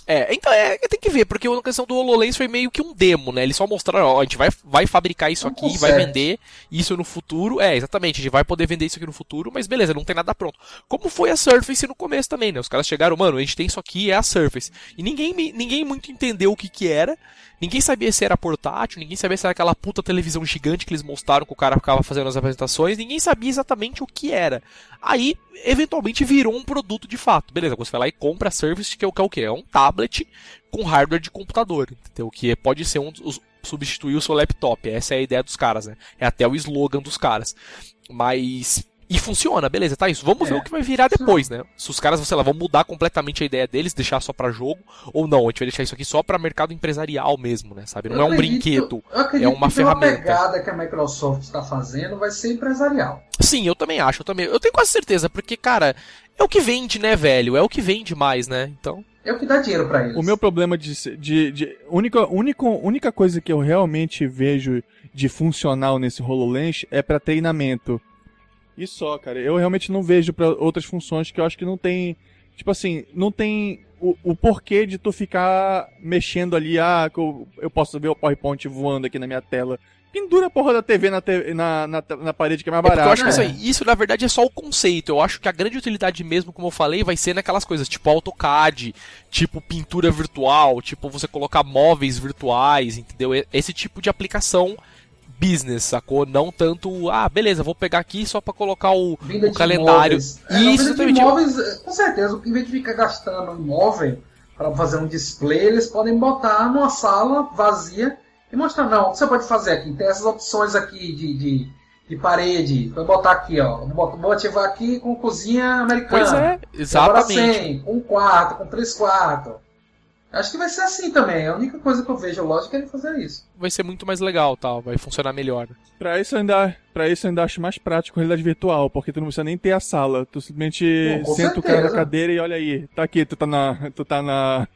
É, então é, tem que ver, porque a questão do HoloLens foi meio que um demo, né? Eles só mostraram, ó, a gente vai, vai fabricar isso Um aqui, vai concept. vender isso no futuro. É, exatamente, a gente vai poder vender isso aqui no futuro, mas beleza, não tem nada pronto. Como foi a Surface no começo também, né? Os caras chegaram, mano, a gente tem isso aqui, é a Surface. E ninguém, ninguém muito entendeu o que que era. Ninguém sabia se era portátil, ninguém sabia se era aquela puta televisão gigante que eles mostraram que o cara ficava fazendo as apresentações, ninguém sabia exatamente o que era. Aí, eventualmente, virou um produto de fato. Beleza, você vai lá e compra a Surface, que é o que é? É um tablet com hardware de computador, entendeu? Que pode ser um dos, substituir o seu laptop. Essa é a ideia dos caras, né? É até o slogan dos caras. Mas. E funciona, beleza, tá isso. Vamos É. ver o que vai virar depois, né? Se os caras, sei lá, vão mudar completamente a ideia deles, deixar só pra jogo, ou não, a gente vai deixar isso aqui só pra mercado empresarial mesmo, né? Sabe? Não Eu é um acredito- brinquedo. é uma que ferramenta. pegada que a Microsoft está fazendo, vai ser empresarial. Sim, eu também acho, eu também. Eu tenho quase certeza, porque, cara, é o que vende, né, velho? É o que vende mais, né? Então. É o que dá dinheiro para eles. O meu problema de. de, de única, única, única coisa que eu realmente vejo de funcional nesse HoloLens é pra treinamento. E só, cara. Eu realmente não vejo pra outras funções que eu acho que não tem Tipo assim, não tem o, o porquê de tu ficar mexendo ali, ah, que eu, eu posso ver o PowerPoint voando aqui na minha tela. Pendura a porra da TV na, te- na, na, na parede que é mais É porque eu barato. acho que isso, É. aí, isso, na verdade, é só o conceito. Eu acho que a grande utilidade mesmo, como eu falei, vai ser naquelas coisas tipo AutoCAD, tipo pintura virtual, tipo você colocar móveis virtuais, entendeu? Esse tipo de aplicação business, sacou? Não tanto, ah, beleza, vou pegar aqui só pra colocar o, o calendário. É, Isso, imóveis, é, com certeza, em vez de ficar gastando imóvel para fazer um display, eles podem botar numa sala vazia e mostrar, não, o que você pode fazer aqui? Tem essas opções aqui de, de, de parede, vou botar aqui, ó, vou, ativar aqui com cozinha americana. Pois é, Agora exatamente. 100, com um quarto, com três quartos. Acho que vai ser assim também. A única coisa que eu vejo lógica é ele fazer isso. Vai ser muito mais legal, tal, vai funcionar melhor. Pra isso eu ainda, pra isso eu ainda acho mais prático realidade virtual, porque tu não precisa nem ter a sala. Tu simplesmente com senta o cara na certeza. cadeira e olha aí, tá aqui, tu tá na. Tu tá na.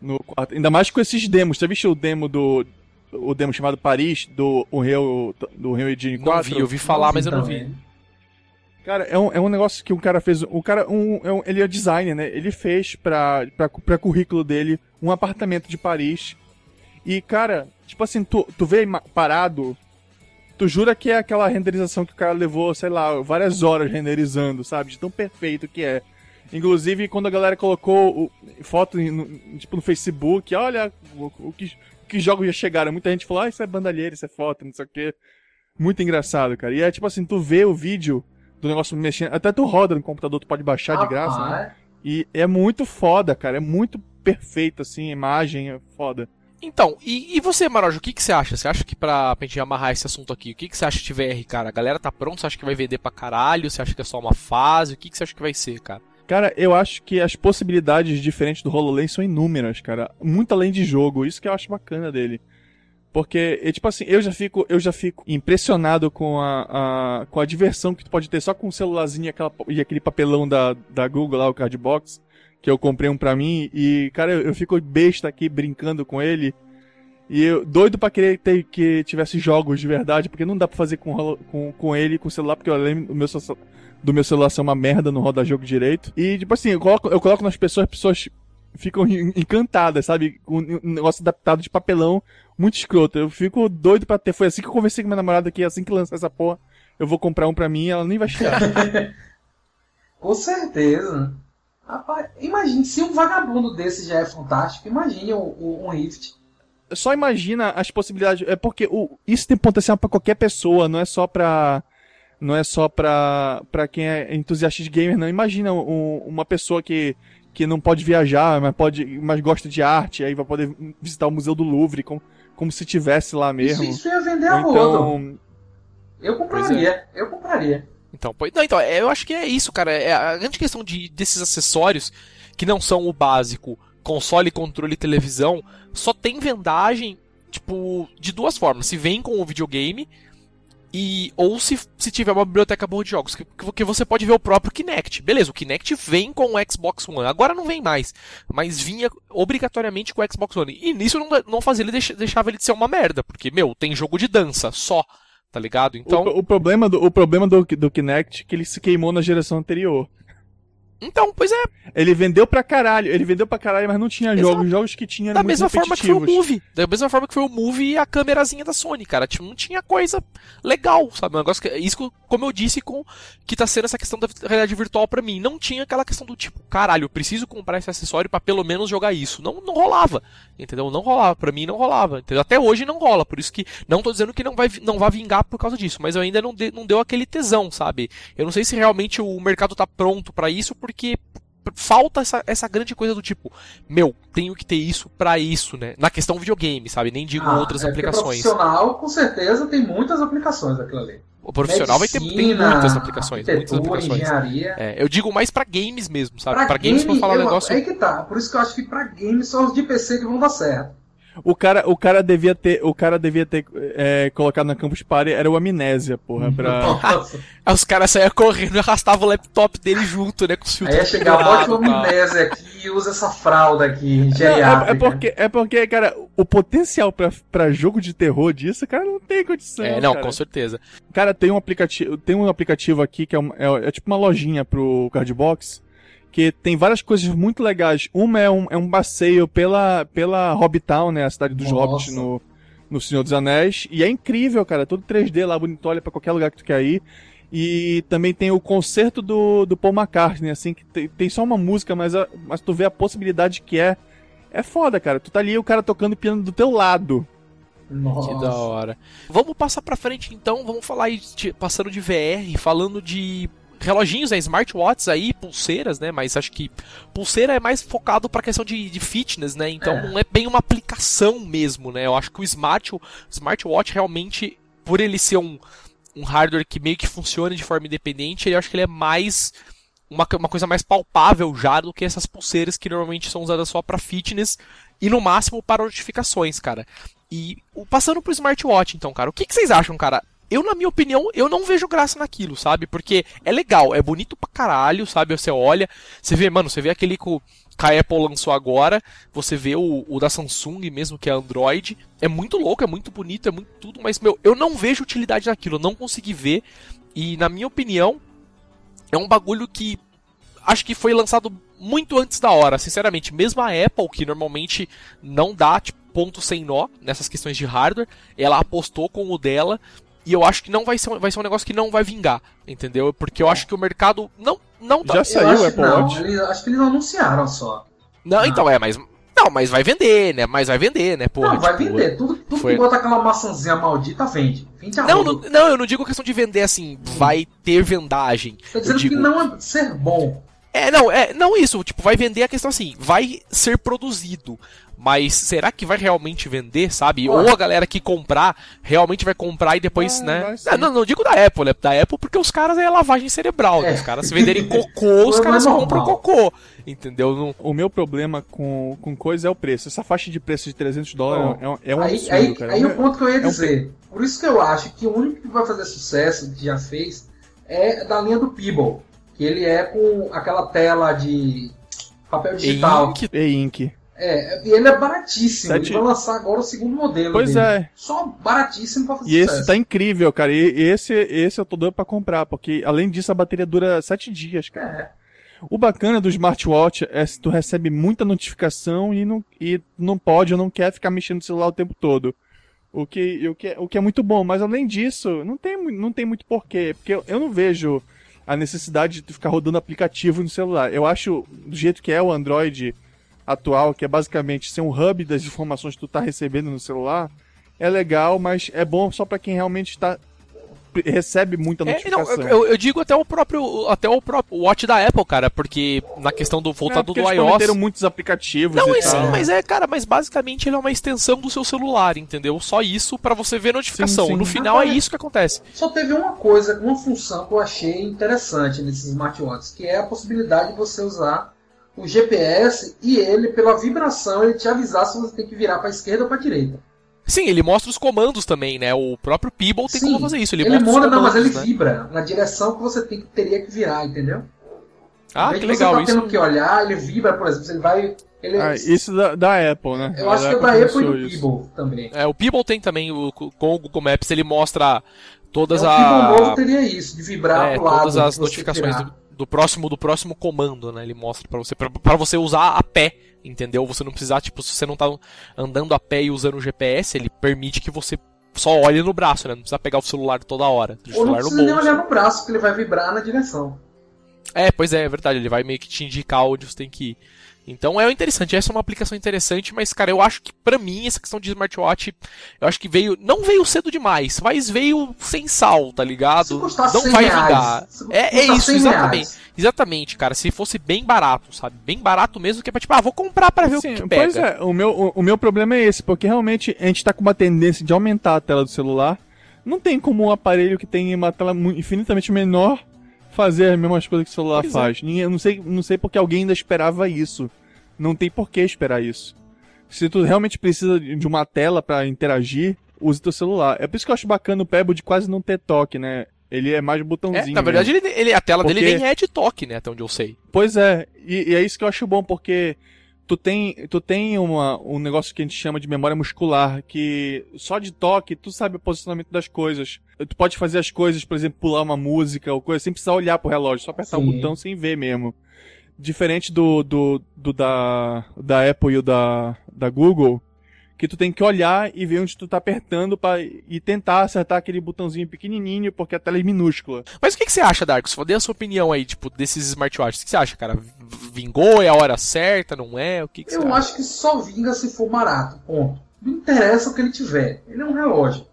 No quarto. Ainda mais com esses demos. Já visto o demo do. O demo chamado Paris, do Unreal, do Unreal Engine 4? Não vi, eu ouvi falar, mas eu não vi. também. Cara, é um, é um negócio que um cara fez. O cara, um, é um- ele é designer, né? Ele fez pra, pra, pra currículo dele um apartamento de Paris. E, cara, tipo assim, tu, tu vê parado, tu jura que é aquela renderização que o cara levou, sei lá, várias horas renderizando, sabe? De tão perfeito que é. Inclusive, quando a galera colocou o- foto no, tipo, no Facebook, olha o, o que, que jogos já chegaram. Muita gente falou, ah, isso é bandalheira, isso é foto, não sei o quê. Muito engraçado, cara. E é tipo assim, tu vê o vídeo do negócio mexendo. Até tu roda no computador, tu pode baixar de graça, né? E é muito foda, cara. É muito perfeito, assim, a imagem é foda. Então, e, e você, Marojo, o que, que você acha? Você acha que pra, pra gente amarrar esse assunto aqui, o que, que você acha de VR, cara? A galera tá pronta? Você acha que vai vender pra caralho? Você acha que é só uma fase? O que, que você acha que vai ser, cara? Cara, eu acho que as possibilidades diferentes do HoloLens são inúmeras, cara. Muito além de jogo. Isso que eu acho bacana dele. Porque, tipo assim, eu já fico, eu já fico impressionado com a, a- com a diversão que tu pode ter só com um celularzinho e, aquela- e aquele papelão da, da Google lá, o Cardbox, que eu comprei um pra mim. E, cara, eu, eu fico besta aqui brincando com ele. E eu doido pra querer ter, que tivesse jogos de verdade, porque não dá pra fazer com, com, com ele com o celular, porque eu lembro o meu, do meu celular ser uma merda, não roda jogo direito. E, tipo assim, eu coloco, eu coloco nas pessoas, as pessoas ficam en- encantadas, sabe? Um negócio adaptado de papelão, muito escroto. Eu fico doido pra ter. Foi assim que eu conversei com minha namorada que assim que lançar essa porra, eu vou comprar um pra mim e ela nem vai chegar. Com certeza. Rapaz, imagine, se um vagabundo desse já é fantástico, imagine o- um Rift. Só imagina as possibilidades. É porque o, isso tem potencial pra qualquer pessoa, não é só pra. Não é só pra, pra quem é entusiasta de gamer, não. Imagina um- uma pessoa que, que não pode viajar, mas, pode, mas gosta de arte, aí vai poder visitar o Museu do Louvre como se tivesse lá Isso, mesmo. isso ia vender a então, Eu compraria, eu compraria. Então, pois- não, então, é, eu acho que é isso, cara. É a grande questão de, desses acessórios, que não são o básico, console, controle e televisão, só tem vendagem, tipo, de duas formas. Se vem com o videogame, e ou se, se tiver uma biblioteca boa de jogos. Que, que você pode ver o próprio Kinect. Beleza, o Kinect vem com o Xbox One. Agora não vem mais. Mas vinha obrigatoriamente com o Xbox One. E nisso não, não fazia ele deixa- deixava ele de ser uma merda. Porque, meu, tem jogo de dança só. Tá ligado? Então. o, o problema, do, o problema do, do Kinect é que ele se queimou na geração anterior. Então, pois é, Ele vendeu pra caralho, ele vendeu pra caralho, mas não tinha Exato. jogos. Os jogos que tinha eram Da mesma forma que foi o. Move. Da mesma forma que foi o Move e a câmerazinha da Sony, cara. Tipo, não tinha coisa legal, sabe? Um negócio que, isso, como eu disse, com que tá sendo essa questão da realidade virtual pra mim. Não tinha aquela questão do tipo, caralho, eu preciso comprar esse acessório pra pelo menos jogar isso. Não, não rolava, entendeu? Não rolava. Pra mim não rolava, entendeu? Até hoje não rola. Por isso que não tô dizendo que não vai, não vai vingar por causa disso, mas eu ainda não, de- não deu aquele tesão, sabe? Eu não sei se realmente o mercado tá pronto pra isso, porque falta essa, essa grande coisa do tipo, meu, tenho que ter isso pra isso, né? Na questão videogame, sabe? Nem digo Ah, outras é aplicações. profissional, com certeza, tem muitas aplicações aquilo ali. O profissional vai ter tem Medicina, muitas aplicações, muitas aplicações. engenharia. É, eu digo mais pra games mesmo, sabe? Pra, Pra, games game, pra falar um eu- negócio. Aí que tá. Por isso que eu acho que pra game só os de PC que vão dar certo. O cara, o cara devia ter, o cara devia ter é, colocado na Campus Party era o Amnésia, porra, pra... Nossa. Aí os caras saíam correndo e arrastavam o laptop dele junto, né? Com os Aí filtros ia chegar, bota tal. amnésia aqui e usa essa fralda aqui, Não, geriátrica. é, é porque, é porque, cara, o potencial pra, pra jogo de terror disso, cara, não tem condição. É, não, cara. com certeza. Cara, tem um aplicativo, tem um aplicativo aqui que é, um- é- é tipo uma lojinha pro Cardbox, que tem várias coisas muito legais. Uma é um, é um passeio pela, pela Hobbitown, né? A cidade dos Nossa. Hobbits no, no Senhor dos Anéis. E é incrível, cara. Tudo 3D lá, bonito, olha pra qualquer lugar que tu quer ir. E também tem o concerto do, do Paul McCartney, assim, que tem, tem só uma música, mas, a- mas tu vê a possibilidade que é. É foda, cara. Tu tá ali o cara tocando piano do teu lado. Nossa. Que da hora. Vamos passar pra frente então, vamos falar aí, de- passando de VR, falando de reloginhos, né, smartwatches aí, pulseiras, né, mas acho que pulseira é mais focado pra questão de, de fitness, né, então É. não é bem uma aplicação mesmo, né, eu acho que o smart, o smartwatch realmente, por ele ser um, um hardware que meio que funciona de forma independente, eu acho que ele é mais uma, uma coisa mais palpável já do que essas pulseiras que normalmente são usadas só pra fitness e no máximo para notificações, cara. E o- passando pro smartwatch, então, cara, o que, que vocês acham, cara? Eu, na minha opinião, eu não vejo graça naquilo, sabe? Porque é legal, é bonito pra caralho, sabe? Você olha, você vê, mano, você vê aquele que, o- Apple lançou agora, você vê o, o da Samsung mesmo, que é Android. É muito louco, é muito bonito, é muito tudo, mas, meu, eu não vejo utilidade naquilo, eu não consegui ver. E, na minha opinião, é um bagulho que acho que foi lançado muito antes da hora, sinceramente. Mesmo a Apple, que normalmente não dá tipo, ponto sem nó nessas questões de hardware, ela apostou com o dela. E eu acho que não vai ser, um- vai ser um negócio que não vai vingar, entendeu? Porque eu acho que o mercado não não tá. Já saiu acho o que Apple não, Watch? eles- acho que eles anunciaram só. Não, Não. então é, mas não, mas vai vender, né? Mas vai vender, né? Porra, não, vai tipo, vender. Tudo, tudo foi- que bota aquela maçãzinha maldita vende. Vende a Não, não, não, eu não digo questão de vender assim, vai ter vendagem. Tô dizendo digo, que não é ser bom. É, não, é, não isso, tipo, vai vender a questão assim, vai ser produzido, mas será que vai realmente vender, sabe? Ou a galera que comprar, realmente vai comprar e depois, Ah, né? sim. Ah, Não, não digo da Apple, né? Da Apple porque os caras é lavagem cerebral, né? É. Os caras se venderem cocô, os Não é caras normal. compram cocô, entendeu? Não... O meu problema com, com coisa é o preço. Essa faixa de preço de 300 dólares Bom, é, um- é um aí, absurdo, aí, cara. aí o ponto que eu ia é um dizer. Por isso que eu acho que o único que vai fazer sucesso, que já fez, é da linha do Peeble. Que ele é com aquela tela de papel digital. Ink, E-Ink. É, e ele é baratíssimo. Sete- Ele vai lançar agora o segundo modelo. Pois dele. é. Só baratíssimo pra fazer E esse sucesso. tá incrível, cara. E esse, esse eu tô doido pra comprar, porque além disso a bateria dura 7 dias, cara. É. O bacana do smartwatch é se tu recebe muita notificação e não, e não pode ou não quer ficar mexendo no celular o tempo todo. O que, o que, o que é muito bom, mas além disso, não tem, não tem muito porquê. Porque eu, eu não vejo a necessidade de tu ficar rodando aplicativo no celular. Eu acho, do jeito que é o Android atual, que é basicamente ser um hub das informações que tu tá recebendo no celular, é legal, mas é bom só pra quem realmente está recebe muita É, não, notificação. eu, eu digo até o próprio até o próprio Watch da Apple, cara, porque na questão do É, voltado porque do eles iOS. muitos aplicativos Não, e é sim, tal. mas é, cara, mas basicamente ele é uma extensão do seu celular, entendeu? Só isso pra você ver notificação. Sim, sim. No final é isso que acontece. Só teve uma coisa, uma função que eu achei interessante nesses smartwatches, que é a possibilidade de você usar o GPS e ele, pela vibração, ele te avisar se você tem que virar para esquerda ou para direita. Sim, ele mostra os comandos também, né? O próprio Peeble tem Sim, como fazer isso. Ele, Ele, mostra os manda, não, mas comandos, ele né? vibra na direção que você tem, teria que virar, entendeu? Ah, que legal Você tá isso. tendo que olhar, ele vibra, por exemplo, ele vai. Ele, Ah, isso da, da Apple, né? eu acho que é da Apple e do isso. Peeble também. É, o Peeble tem também, o, com o Google Maps, ele mostra todas É, o Peeble a, novo teria isso, de vibrar é, pro lado. todas as notificações do, do próximo do próximo comando, né? Ele mostra pra você pra, pra você usar a pé, entendeu? Você não precisar, tipo, se você não tá andando a pé e usando o GPS, ele permite que você só olhe no braço, né? Não precisa pegar o celular toda hora. Ou não precisa nem olhar no braço, porque ele vai vibrar na direção. É, pois é, é verdade. Ele vai meio que te indicar onde você tem que ir. Então é interessante, essa é uma aplicação interessante, mas cara, eu acho que pra mim essa questão de smartwatch, eu acho que veio, não veio cedo demais, mas veio sem sal, tá ligado? Não 100 vai vingar. se É, é isso, 100 exatamente. reais. Exatamente, cara, se fosse bem barato, sabe? Bem barato mesmo, que é pra tipo, ah, vou comprar pra ver Sim, o que pega. pois é, o meu, o, o meu problema é esse, porque realmente a gente tá com uma tendência de aumentar a tela do celular. Não tem como um aparelho que tem uma tela infinitamente menor fazer as mesmas coisas que o celular Pois é. faz. Ninguém- Eu não sei, não sei porque alguém ainda esperava isso. Não tem por que esperar isso. Se tu realmente precisa de uma tela pra interagir, use teu celular. É por isso que eu acho bacana o Pebble de quase não ter toque, né? Ele é mais É, botãozinho. na verdade, ele, ele- a tela dele Porque- nem é de toque, né? Até onde eu sei. Pois é, e, e é isso que eu acho bom, porque tu tem, tu tem uma, um negócio que a gente chama de memória muscular, que só de toque tu sabe o posicionamento das coisas. Tu pode fazer as coisas, por exemplo, pular uma música ou coisa, sem precisar olhar pro relógio, só apertar o Sim. botão sem ver mesmo. diferente do, do, do da, da Apple e o da, da Google, que tu tem que olhar e ver onde tu tá apertando pra, e tentar acertar aquele botãozinho pequenininho, porque a tela é minúscula. Mas o que, que você acha, Darkus? Dê a sua opinião aí, tipo, desses smartwatches. O que você acha, cara? Vingou? É a hora certa? Não é? O que, que Eu você acho acha? que só vinga se for barato, ponto. Não interessa o que ele tiver. Ele é um relógio.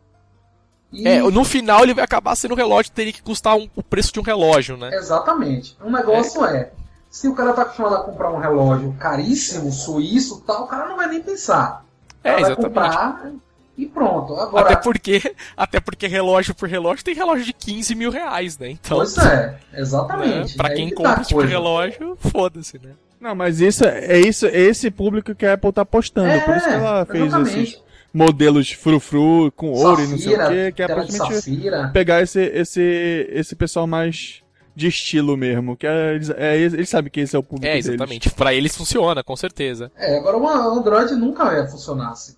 E- É, no final ele vai acabar sendo um relógio que teria que custar um- o preço de um relógio, né? Exatamente. Um negócio é. se o cara tá acostumado a comprar um relógio caríssimo, suíço e tal, o cara não vai nem pensar. É, exatamente. comprar e pronto. Agora, Até porque, até porque relógio por relógio tem relógio de 15 mil reais, né? Então, pois é, né, exatamente. pra Aí quem que compra tá a esse tipo relógio, foda-se, né? Não, mas isso é isso, é esse público que a Apple tá apostando. É, Por isso que ela fez exatamente. esses modelos frufru com ouro e não sei o Safira, que, é praticamente safira. pegar esse, esse, esse pessoal mais de estilo mesmo. Que é, eles, é, eles sabem que esse é o público É, deles. exatamente. Pra eles funciona, com certeza. É, agora o Android nunca vai funcionar assim.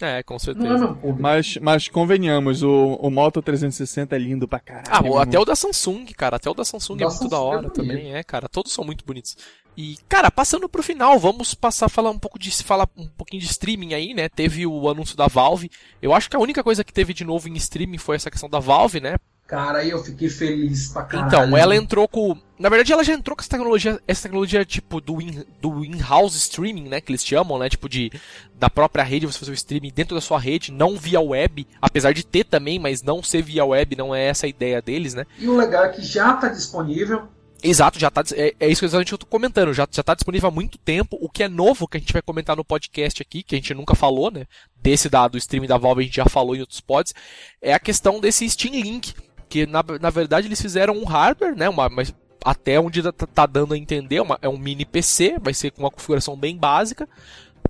É, com Não é certeza. público. Mas, mas convenhamos, o, o Moto 360 é lindo pra caralho. Ah, o- até o da Samsung, cara. Até o da Samsung Da é muito Samsung da é hora bonito. também, é, cara. Todos são muito bonitos. E, cara, passando pro final, vamos passar a falar um pouco de falar um pouquinho de streaming aí, né? Teve o anúncio da Valve. Eu acho que a única coisa que teve de novo em streaming foi essa questão da Valve, né? Cara, aí eu fiquei feliz pra caralho. Então, ela entrou com. Na verdade, ela já entrou com essa tecnologia, essa tecnologia tipo do in- do in-house streaming, né? Que eles chamam, né? Tipo de da própria rede você fazer o streaming dentro da sua rede, não via web, apesar de ter também, mas não ser via web, não é essa a ideia deles, né? E o legal é que já tá disponível. Exato, já tá. É, é isso que eu tô comentando. Já, já tá disponível há muito tempo. O que é novo que a gente vai comentar no podcast aqui, que a gente nunca falou, né? Desse da, do streaming da Valve a gente já falou em outros pods, é a questão desse Steam Link. Que na, na verdade eles fizeram um hardware, né? Uma, mas até onde tá, tá dando a entender, uma- é um mini PC, vai ser com uma configuração bem básica.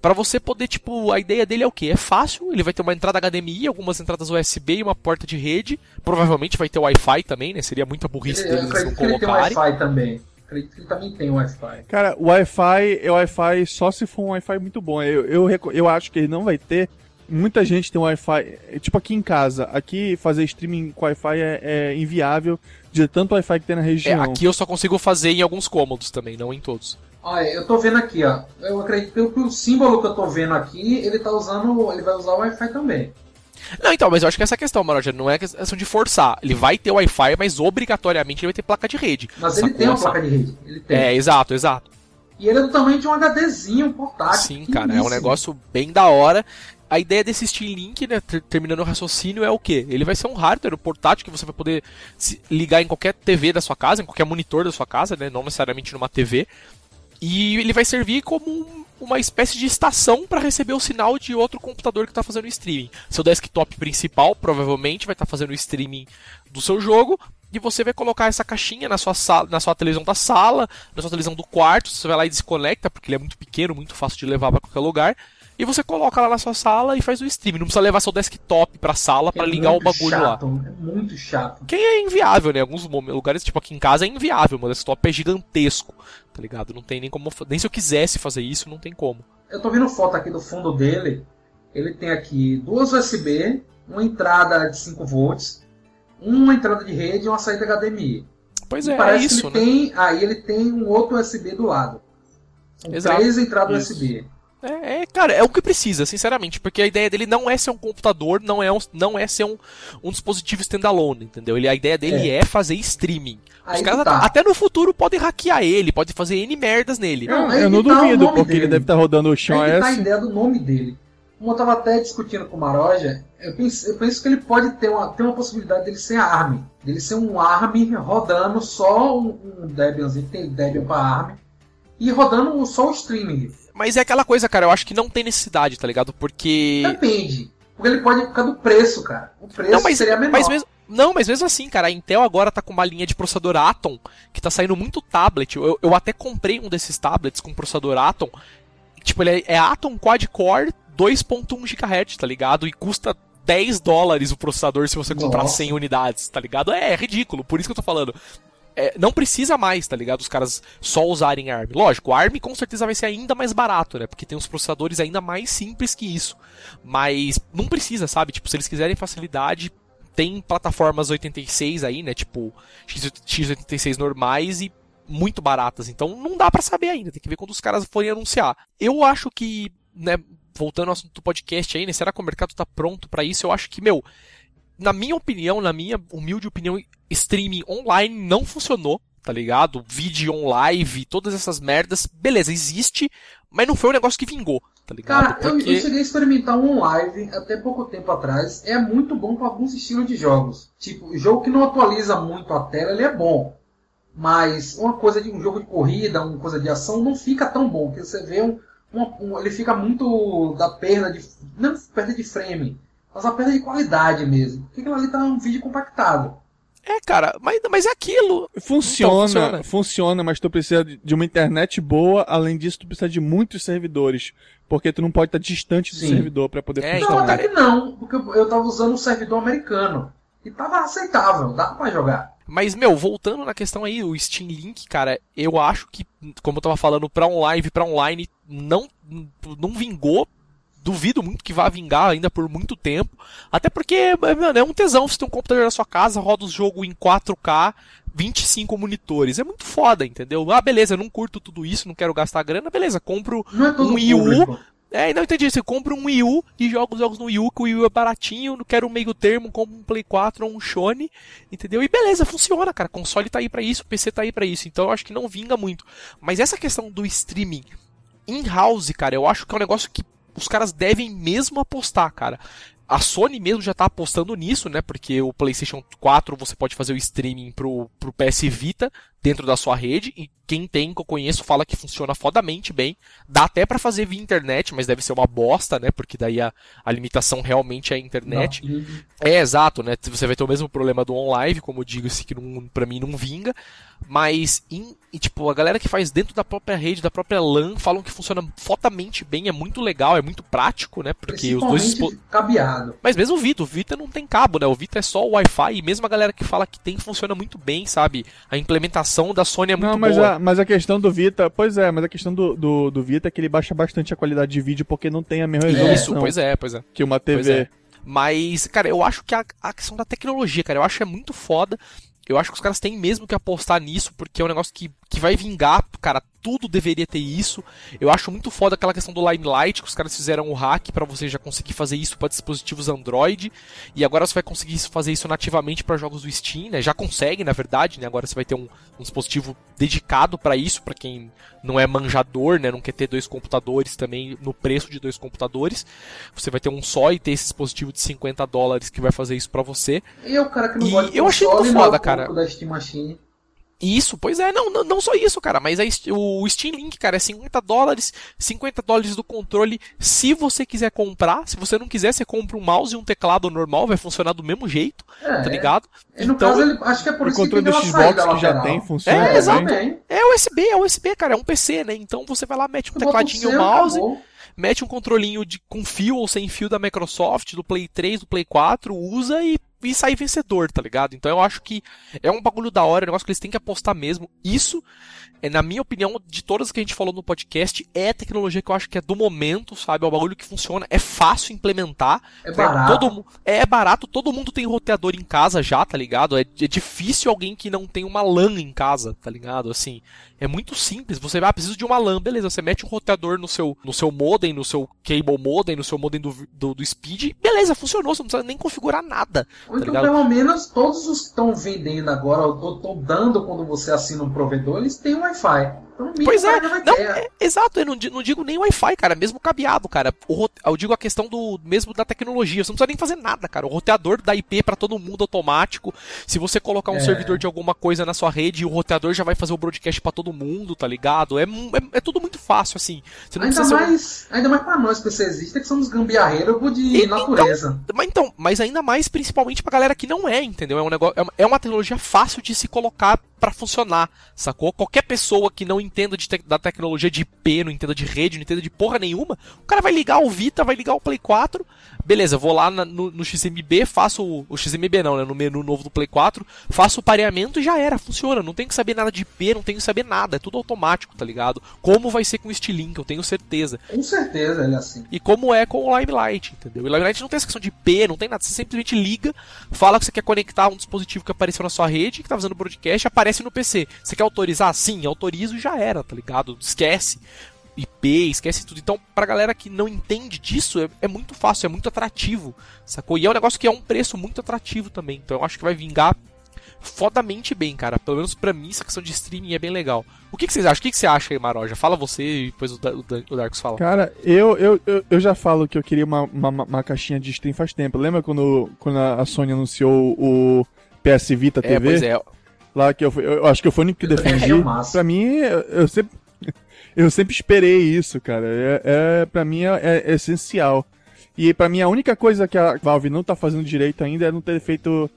Pra você poder, tipo, a ideia dele é o quê? É fácil, ele vai ter uma entrada HDMI, algumas entradas USB e uma porta de rede. Provavelmente vai ter Wi-Fi também, né? Seria muita burrice Ele, eu deles não que ele colocarem. Wi-Fi também. Acredito que ele também tem Wi-Fi. Cara, o Wi-Fi é Wi-Fi só se for um Wi-Fi muito bom. Eu, eu, eu acho que ele não vai ter. Muita gente tem Wi-Fi. é, Tipo aqui em casa. Aqui fazer streaming com Wi-Fi é, é inviável de tanto Wi-Fi que tem na É, região. aqui eu só consigo fazer em alguns cômodos também, não em todos. Olha, eu tô vendo aqui, ó. Eu acredito que o símbolo que eu tô vendo aqui, ele tá usando. Ele vai usar o Wi-Fi também. Não, então, mas eu acho que essa é a questão, Maroja, não é questão de forçar. Ele vai ter Wi-Fi, mas obrigatoriamente ele vai ter placa de rede. Mas ele tem uma Essa- placa de rede. Ele tem. É, exato, exato. E ele é do tamanho de um HDzinho portátil. Sim, cara, é um negócio bem da hora. A ideia desse Steam Link, né, ter- terminando o raciocínio, é o quê? Ele vai ser um hardware, um portátil que você vai poder ligar em qualquer TV da sua casa, em qualquer monitor da sua casa, né, não necessariamente numa TV. E ele vai servir como um- uma espécie de estação para receber o sinal de outro computador que está fazendo streaming. Seu desktop principal provavelmente vai estar fazendo o streaming do seu jogo. E você vai colocar essa caixinha na sua, sala, na sua televisão da sala, na sua televisão do quarto. Você vai lá e desconecta, porque ele é muito pequeno, muito fácil de levar para qualquer lugar. E você coloca lá na sua sala e faz o streaming. Não precisa levar seu desktop pra sala É para ligar o bagulho lá. chato, É muito chato. Que é inviável, né? Alguns lugares, tipo aqui em casa, é inviável. Meu desktop é gigantesco, tá ligado? Não tem nem como. Nem se eu quisesse fazer isso, não tem como. Eu tô vendo foto aqui do fundo dele. Ele tem aqui duas USB, uma entrada de 5 volts, uma entrada de rede e uma saída HDMI. Pois é, é parece isso, que né? ele tem. Aí ele tem um outro USB do lado. São Exato. três entradas Isso. USB. É, é, cara, é o que precisa, sinceramente, porque a ideia dele não é ser um computador, não é, um, não é ser um, um dispositivo standalone, entendeu? Ele, a ideia dele é, fazer streaming. Os Aí caras que tá. até no futuro podem hackear ele, podem fazer N merdas nele. Não, Eu, não tá duvido, porque dele. ele deve estar rodando o chão Aí tá a ideia do nome dele. Como eu tava até discutindo com o Maroja, eu penso, eu penso que ele pode ter uma, ter uma possibilidade dele ser ARM. Dele ser um ARM rodando só um, um Debianzinho, tem Debian para ARM. E rodando só o streaming. Mas é aquela coisa, cara, eu acho que não tem necessidade, tá ligado? Porque. Depende. Porque ele pode ficar do preço, cara. O preço Não, mas, seria menor. mas mesmo, não, mas mesmo assim, cara, a Intel agora tá com uma linha de processador Atom que tá saindo muito tablet. Eu, eu até comprei um desses tablets com processador Atom. Tipo, ele é, é Atom Quad-Core 2.1 GHz, tá ligado? E custa 10 dólares o processador se você comprar Nossa. 100 unidades, tá ligado? É, é ridículo, por isso que eu tô falando. É, não precisa mais, tá ligado? Os caras só usarem ARM. Lógico, ARM com certeza vai ser ainda mais barato, né? Porque tem uns processadores ainda mais simples que isso. Mas não precisa, sabe? Tipo, se eles quiserem facilidade, tem plataformas 86 aí, né? Tipo, X- x86 normais e muito baratas. Então não dá para saber ainda, tem que ver quando os caras forem anunciar. Eu acho que, né, voltando ao assunto do podcast aí, né, será que o mercado tá pronto para isso? Eu acho que, meu, na minha opinião, na minha humilde opinião, streaming online não funcionou, tá ligado? Vídeo on live, todas essas merdas, beleza, existe, mas não foi um negócio que vingou, tá ligado? Cara, Porque... eu, eu cheguei a experimentar um live até pouco tempo atrás, é muito bom para alguns estilos de jogos. Tipo, jogo que não atualiza muito a tela, ele é bom. Mas uma coisa de um jogo de corrida, uma coisa de ação, não fica tão bom, porque você vê um, um, um ele fica muito da perda de. Não perda de frame, mas a perda de qualidade mesmo. Porque aquilo ali tá um vídeo compactado. É, cara, mas, mas é aquilo. Funciona, então, funciona, funciona, mas tu precisa de uma internet boa, além disso tu precisa de muitos servidores, porque tu não pode estar distante do Sim. servidor para poder é, funcionar. Não, até que não, porque eu tava usando um servidor americano e tava aceitável, dá para jogar. Mas, meu, voltando na questão aí, o Steam Link, cara, eu acho que, como eu tava falando, pra online, pra online, não, não vingou duvido muito que vá vingar ainda por muito tempo. Até porque, mano, é um tesão você ter um computador na sua casa, roda o jogo em 4K, 25 monitores. É muito foda, entendeu? Ah, beleza, eu não curto tudo isso, não quero gastar grana, beleza, compro é um Wii U. É, não entendi. Você compra um Wii U e joga os jogos no Wii U, que o Wii U é baratinho, não quero um meio termo, compro um Play 4 ou um Sony, entendeu? E beleza, funciona, cara. Console tá aí para isso, PC tá aí para isso. Então eu acho que não vinga muito. Mas essa questão do streaming in-house, cara, eu acho que é um negócio que os caras devem mesmo apostar, cara. A Sony mesmo já tá apostando nisso, né? Porque o PlayStation 4 você pode fazer o streaming pro, pro PS Vita dentro da sua rede. E quem tem, que eu conheço, fala que funciona fodamente bem. Dá até para fazer via internet, mas deve ser uma bosta, né? Porque daí a, a limitação realmente é a internet. Não. É, exato, né? Você vai ter o mesmo problema do online, como eu digo, esse que não, pra mim não vinga. Mas, em, e, tipo, a galera que faz dentro da própria rede, da própria LAN, falam que funciona fotamente bem, é muito legal, é muito prático, né? Porque os dois. cabeado. Mas mesmo o Vita, o Vita não tem cabo, né? O Vita é só o Wi-Fi, e mesmo a galera que fala que tem, funciona muito bem, sabe? A implementação da Sony é muito não, mas boa. A, mas a questão do Vita, pois é, mas a questão do, do, do, Vita é que ele baixa bastante a qualidade de vídeo porque não tem a mesma resolução. Isso, pois é, pois é. Que uma TV. É. Mas, cara, eu acho que a, a questão da tecnologia, cara, eu acho que é muito foda. Eu acho que os caras têm mesmo que apostar nisso, porque é um negócio que, que vai vingar, cara tudo deveria ter isso. Eu acho muito foda aquela questão do Limelight, que os caras fizeram o hack para você já conseguir fazer isso para dispositivos Android. E agora você vai conseguir fazer isso nativamente para jogos do Steam, né? Já consegue, na verdade, né? Agora você vai ter um, um dispositivo dedicado para isso, para quem não é manjador, né? Não quer ter dois computadores também no preço de dois computadores. Você vai ter um só e ter esse dispositivo de 50 dólares que vai fazer isso para você. E o cara que não e eu achei muito foda, cara. Da Steam Machine. Isso, pois é, não, não, não só isso, cara, mas a, o Steam Link, cara, é 50 dólares, 50 dólares do controle, se você quiser comprar, se você não quiser, você compra um mouse e um teclado normal, vai funcionar do mesmo jeito, é, tá ligado? É. no então, caso, ele, acho que é por o isso controle que do Xbox que já tem, funciona É, exatamente. É USB, é USB, cara, é um PC, né? Então você vai lá, mete um tecladinho e um mouse, acabou. mete um controlinho de, com fio ou sem fio da Microsoft, do Play 3, do Play 4, usa e e sair vencedor, tá ligado? Então eu acho que é um bagulho da hora, é um negócio que eles têm que apostar mesmo. Isso, é, na minha opinião, de todas que a gente falou no podcast, é a tecnologia que eu acho que é do momento, sabe? É um bagulho que funciona, é fácil implementar. É barato. Todo, é barato, todo mundo tem roteador em casa já, tá ligado? É, é difícil alguém que não tem uma LAN em casa, tá ligado? Assim, é muito simples. Você vai, ah, preciso de uma LAN, beleza. Você mete um roteador no seu, no seu modem, no seu cable modem, no seu modem do, do, do speed, beleza, funcionou. Você não precisa nem configurar nada. Ou tá então, pelo menos, todos os que estão vendendo agora, ou estão dando quando você assina um provedor, eles têm Wi-Fi. Então, pois é, não, é, exato, eu não, não digo nem Wi-Fi, cara, mesmo cabeado, cara. O, eu digo a questão do mesmo da tecnologia, você não precisa nem fazer nada, cara. O roteador da IP para todo mundo automático. Se você colocar um é. servidor de alguma coisa na sua rede, o roteador já vai fazer o broadcast para todo mundo, tá ligado? É, é, é, tudo muito fácil, assim. ainda, mais, um... ainda mais pra nós que você existe, que somos gambiarreiros de e, então, natureza. Então, mas, então, mas ainda mais principalmente pra galera que não é, entendeu? É um negócio, é uma é tecnologia fácil de se colocar para funcionar, sacou? Qualquer pessoa que não entenda te da tecnologia de IP, não entenda de rede, não entenda de porra nenhuma, o cara vai ligar o Vita, vai ligar o Play 4, beleza, vou lá na, no, no, XMB, faço o, o, XMB não, né, no menu novo do Play 4, faço o pareamento e já era, funciona. Não tenho que saber nada de IP, não tenho que saber nada, é tudo automático, tá ligado? Como vai ser com o Steam eu tenho certeza. Com certeza, ele é assim. E como é com o Limelight, entendeu? O Limelight não tem essa questão de IP, não tem nada, você simplesmente liga, fala que você quer conectar um dispositivo que apareceu na sua rede, que tá fazendo broadcast, aparece no PC. Você quer autorizar? Sim, autorizo e já era, tá ligado? Esquece. IP, esquece tudo. Então, pra galera que não entende disso, é, é, muito fácil, é muito atrativo, sacou? E é um negócio que é um preço muito atrativo também. Então, eu acho que vai vingar fodamente bem, cara. Pelo menos pra mim, essa questão de streaming é bem legal. O que, que vocês acham? O que, que você acha aí, Maroja? Fala você e depois o, o, o Darks fala. Cara, eu, eu, eu, eu, já falo que eu queria uma, uma, uma, caixinha de stream faz tempo. Lembra quando, quando a Sony anunciou o PS Vita TV? É, pois é. Lá que eu, fui, eu acho que eu fui o único que defendi. É pra mim, eu, eu sempre eu sempre esperei isso, cara. É, é para mim é, é, essencial. E para mim a única coisa que a Valve não tá fazendo direito ainda é não ter feito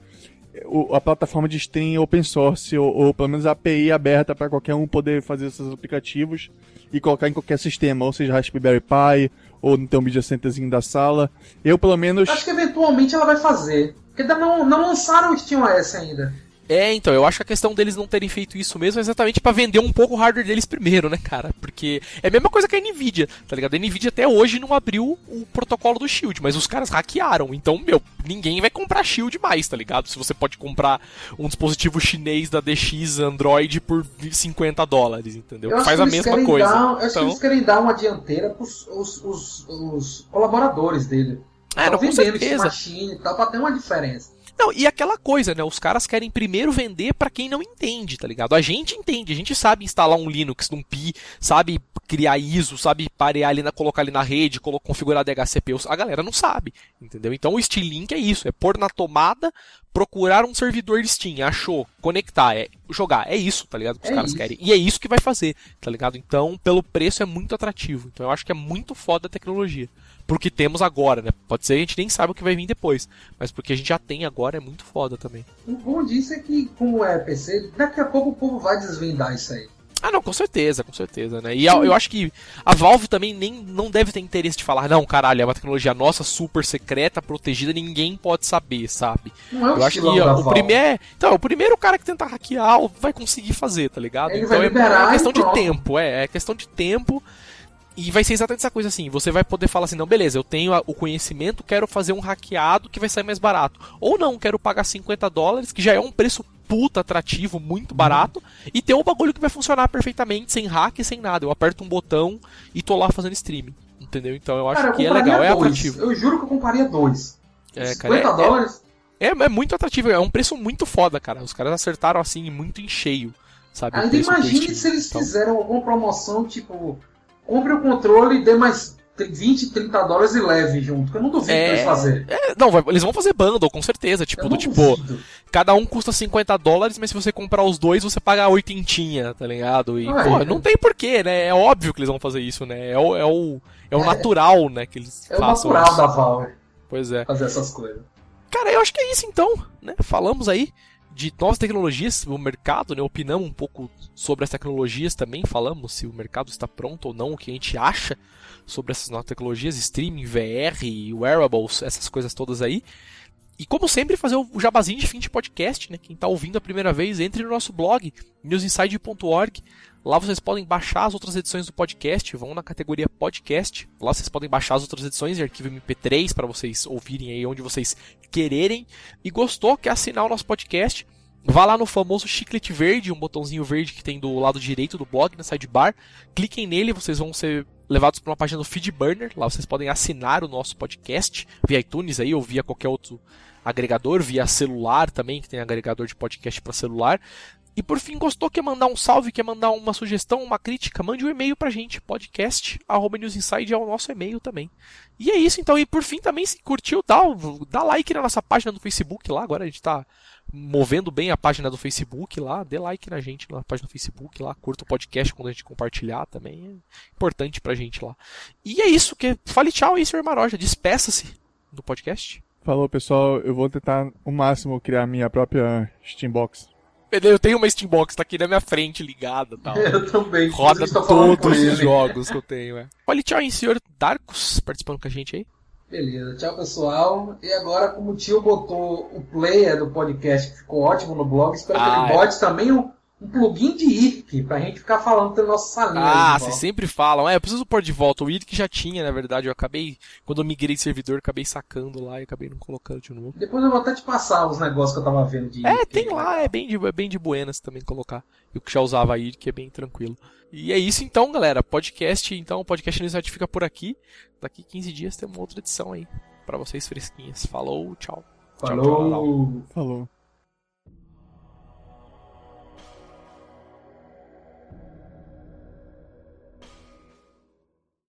a plataforma de stream open source ou, ou pelo menos a API aberta para qualquer um poder fazer esses aplicativos e colocar em qualquer sistema, ou seja, Raspberry Pi ou no teu media centerzinho da sala. Eu pelo menos acho que eventualmente ela vai fazer. Porque não, não lançaram o SteamOS ainda. É, então, eu acho que a questão deles não terem feito isso mesmo é exatamente para vender um pouco o hardware deles primeiro, né, cara? Porque é a mesma coisa que a Nvidia, tá ligado? A Nvidia até hoje não abriu o protocolo do Shield, mas os caras hackearam. Então, meu, ninguém vai comprar Shield mais, tá ligado? Se você pode comprar um dispositivo chinês da DX Android por 50 dólares, entendeu? Faz a mesma coisa. Dar, eu então... acho que então eles querem dar uma dianteira pros os, os, os colaboradores dele. É, não, com certeza. Machine e tal, pra ter uma diferença. Não, e aquela coisa, né? Os caras querem primeiro vender para quem não entende, tá ligado? A gente entende, a gente sabe instalar um Linux num Pi, sabe criar ISO, sabe parear ali, na, colocar ali na rede, configurar DHCP. A galera não sabe, entendeu? Então o Steam-Link é isso, é pôr na tomada, procurar um servidor de Steam, achou, conectar, é jogar, é isso, tá ligado? Que os é caras isso. querem. E é isso que vai fazer, tá ligado? Então, pelo preço é muito atrativo. Então eu acho que é muito foda a tecnologia pro que temos agora, né? Pode ser que a gente nem saiba o que vai vir depois, mas porque a gente já tem agora é muito foda também. O bom disso é que, como é PC, daqui a pouco o povo vai desvendar isso aí. Ah, não, com certeza, com certeza, né? E eu, eu acho que a Valve também nem não deve ter interesse de falar, não, caralho, é uma tecnologia nossa, super secreta, protegida, ninguém pode saber, sabe? Não é o eu acho que ó, o primeiro, então, o primeiro cara que tentar hackear vai conseguir fazer, tá ligado? Ele então é, é questão de tempo, é, é questão de tempo. E vai ser exatamente essa coisa assim, você vai poder falar assim, não, beleza, eu tenho o conhecimento, quero fazer um hackeado que vai sair mais barato. Ou não, quero pagar 50 dólares, que já é um preço puta atrativo, muito barato, uhum. e ter um bagulho que vai funcionar perfeitamente, sem hack e sem nada. Eu aperto um botão e tô lá fazendo streaming. Entendeu? Então eu acho cara, que é legal, é atrativo. Eu juro que eu compraria dois. É, cara, 50 é, dólares? É, é, muito atrativo, é um preço muito foda, cara. Os caras acertaram assim, muito em cheio. Sabe, Ainda imagine se eles então. fizeram alguma promoção, tipo, compre o controle e dê mais 20, 30 dólares e leve junto. Que eu não duvido é, eles fazerem. É, não, vai, eles vão fazer bundle, com certeza. Tipo, do tipo, cada um custa 50 dólares, mas se você comprar os dois, você paga oitentinha, tá ligado? E, ah, pô, é. não tem porquê, né? É óbvio que eles vão fazer isso, né? É o, é o, é o é. natural, né? Que eles é façam. É o natural isso. da Valve. Pois é. Fazer essas coisas. Cara, eu acho que é isso então, né? Falamos aí de novas tecnologias, o mercado, né? Opinamos um pouco sobre as tecnologias também, falamos se o mercado está pronto ou não, o que a gente acha sobre essas novas tecnologias, streaming, VR, wearables, essas coisas todas aí. E como sempre, fazer o jabazinho de fim de podcast, né? Quem está ouvindo a primeira vez, entre no nosso blog, newsinside.org. Lá vocês podem baixar as outras edições do podcast, vão na categoria podcast. Lá vocês podem baixar as outras edições em arquivo MP3 para vocês ouvirem aí onde vocês quererem. E gostou, quer assinar o nosso podcast? Vá lá no famoso chiclete verde, um botãozinho verde que tem do lado direito do blog, na sidebar. Cliquem nele, vocês vão ser levados para uma página do Feedburner. Lá vocês podem assinar o nosso podcast via iTunes aí ou via qualquer outro agregador, via celular também, que tem agregador de podcast para celular. E por fim, gostou? Quer mandar um salve? Quer mandar uma sugestão, uma crítica? Mande um e-mail pra gente, podcast.newsinside é o nosso e-mail também. E é isso então. E por fim, também se curtiu, dá, dá like na nossa página do Facebook lá. Agora a gente tá movendo bem a página do Facebook lá. Dê like na gente na página do Facebook lá. Curta o podcast quando a gente compartilhar também. É importante pra gente lá. E é isso. que Fale tchau aí, Sr. Maroja. Despeça-se do podcast. Falou, pessoal. Eu vou tentar o máximo criar minha própria Steambox. Eu tenho uma Steambox, tá aqui na minha frente ligada tal. Eu também. Roda todos os jogos que eu tenho, é. Olha, tchau aí, senhor Darkus, participando com a gente aí. Beleza, tchau pessoal. E agora, como o tio botou o player do podcast, que ficou ótimo no blog, espero que Ah, ele bote também um, um plugin de IRC pra gente ficar falando pela nossa salinha. Ah, vocês sempre falam. É, eu preciso pôr de volta. O que já tinha, na verdade. Eu acabei, quando eu migrei de servidor, acabei sacando lá e acabei não colocando de novo. Depois eu vou até te passar os negócios que eu tava vendo de É, IRC. tem lá, é bem de, é bem de buenas também colocar. Eu que já usava ID, que é bem tranquilo. E é isso então, galera. Podcast, então, o podcast Iniciativa fica por aqui. Daqui 15 dias tem uma outra edição aí. Pra vocês fresquinhas. Falou, tchau. Tchau, tchau, Falou! Falou.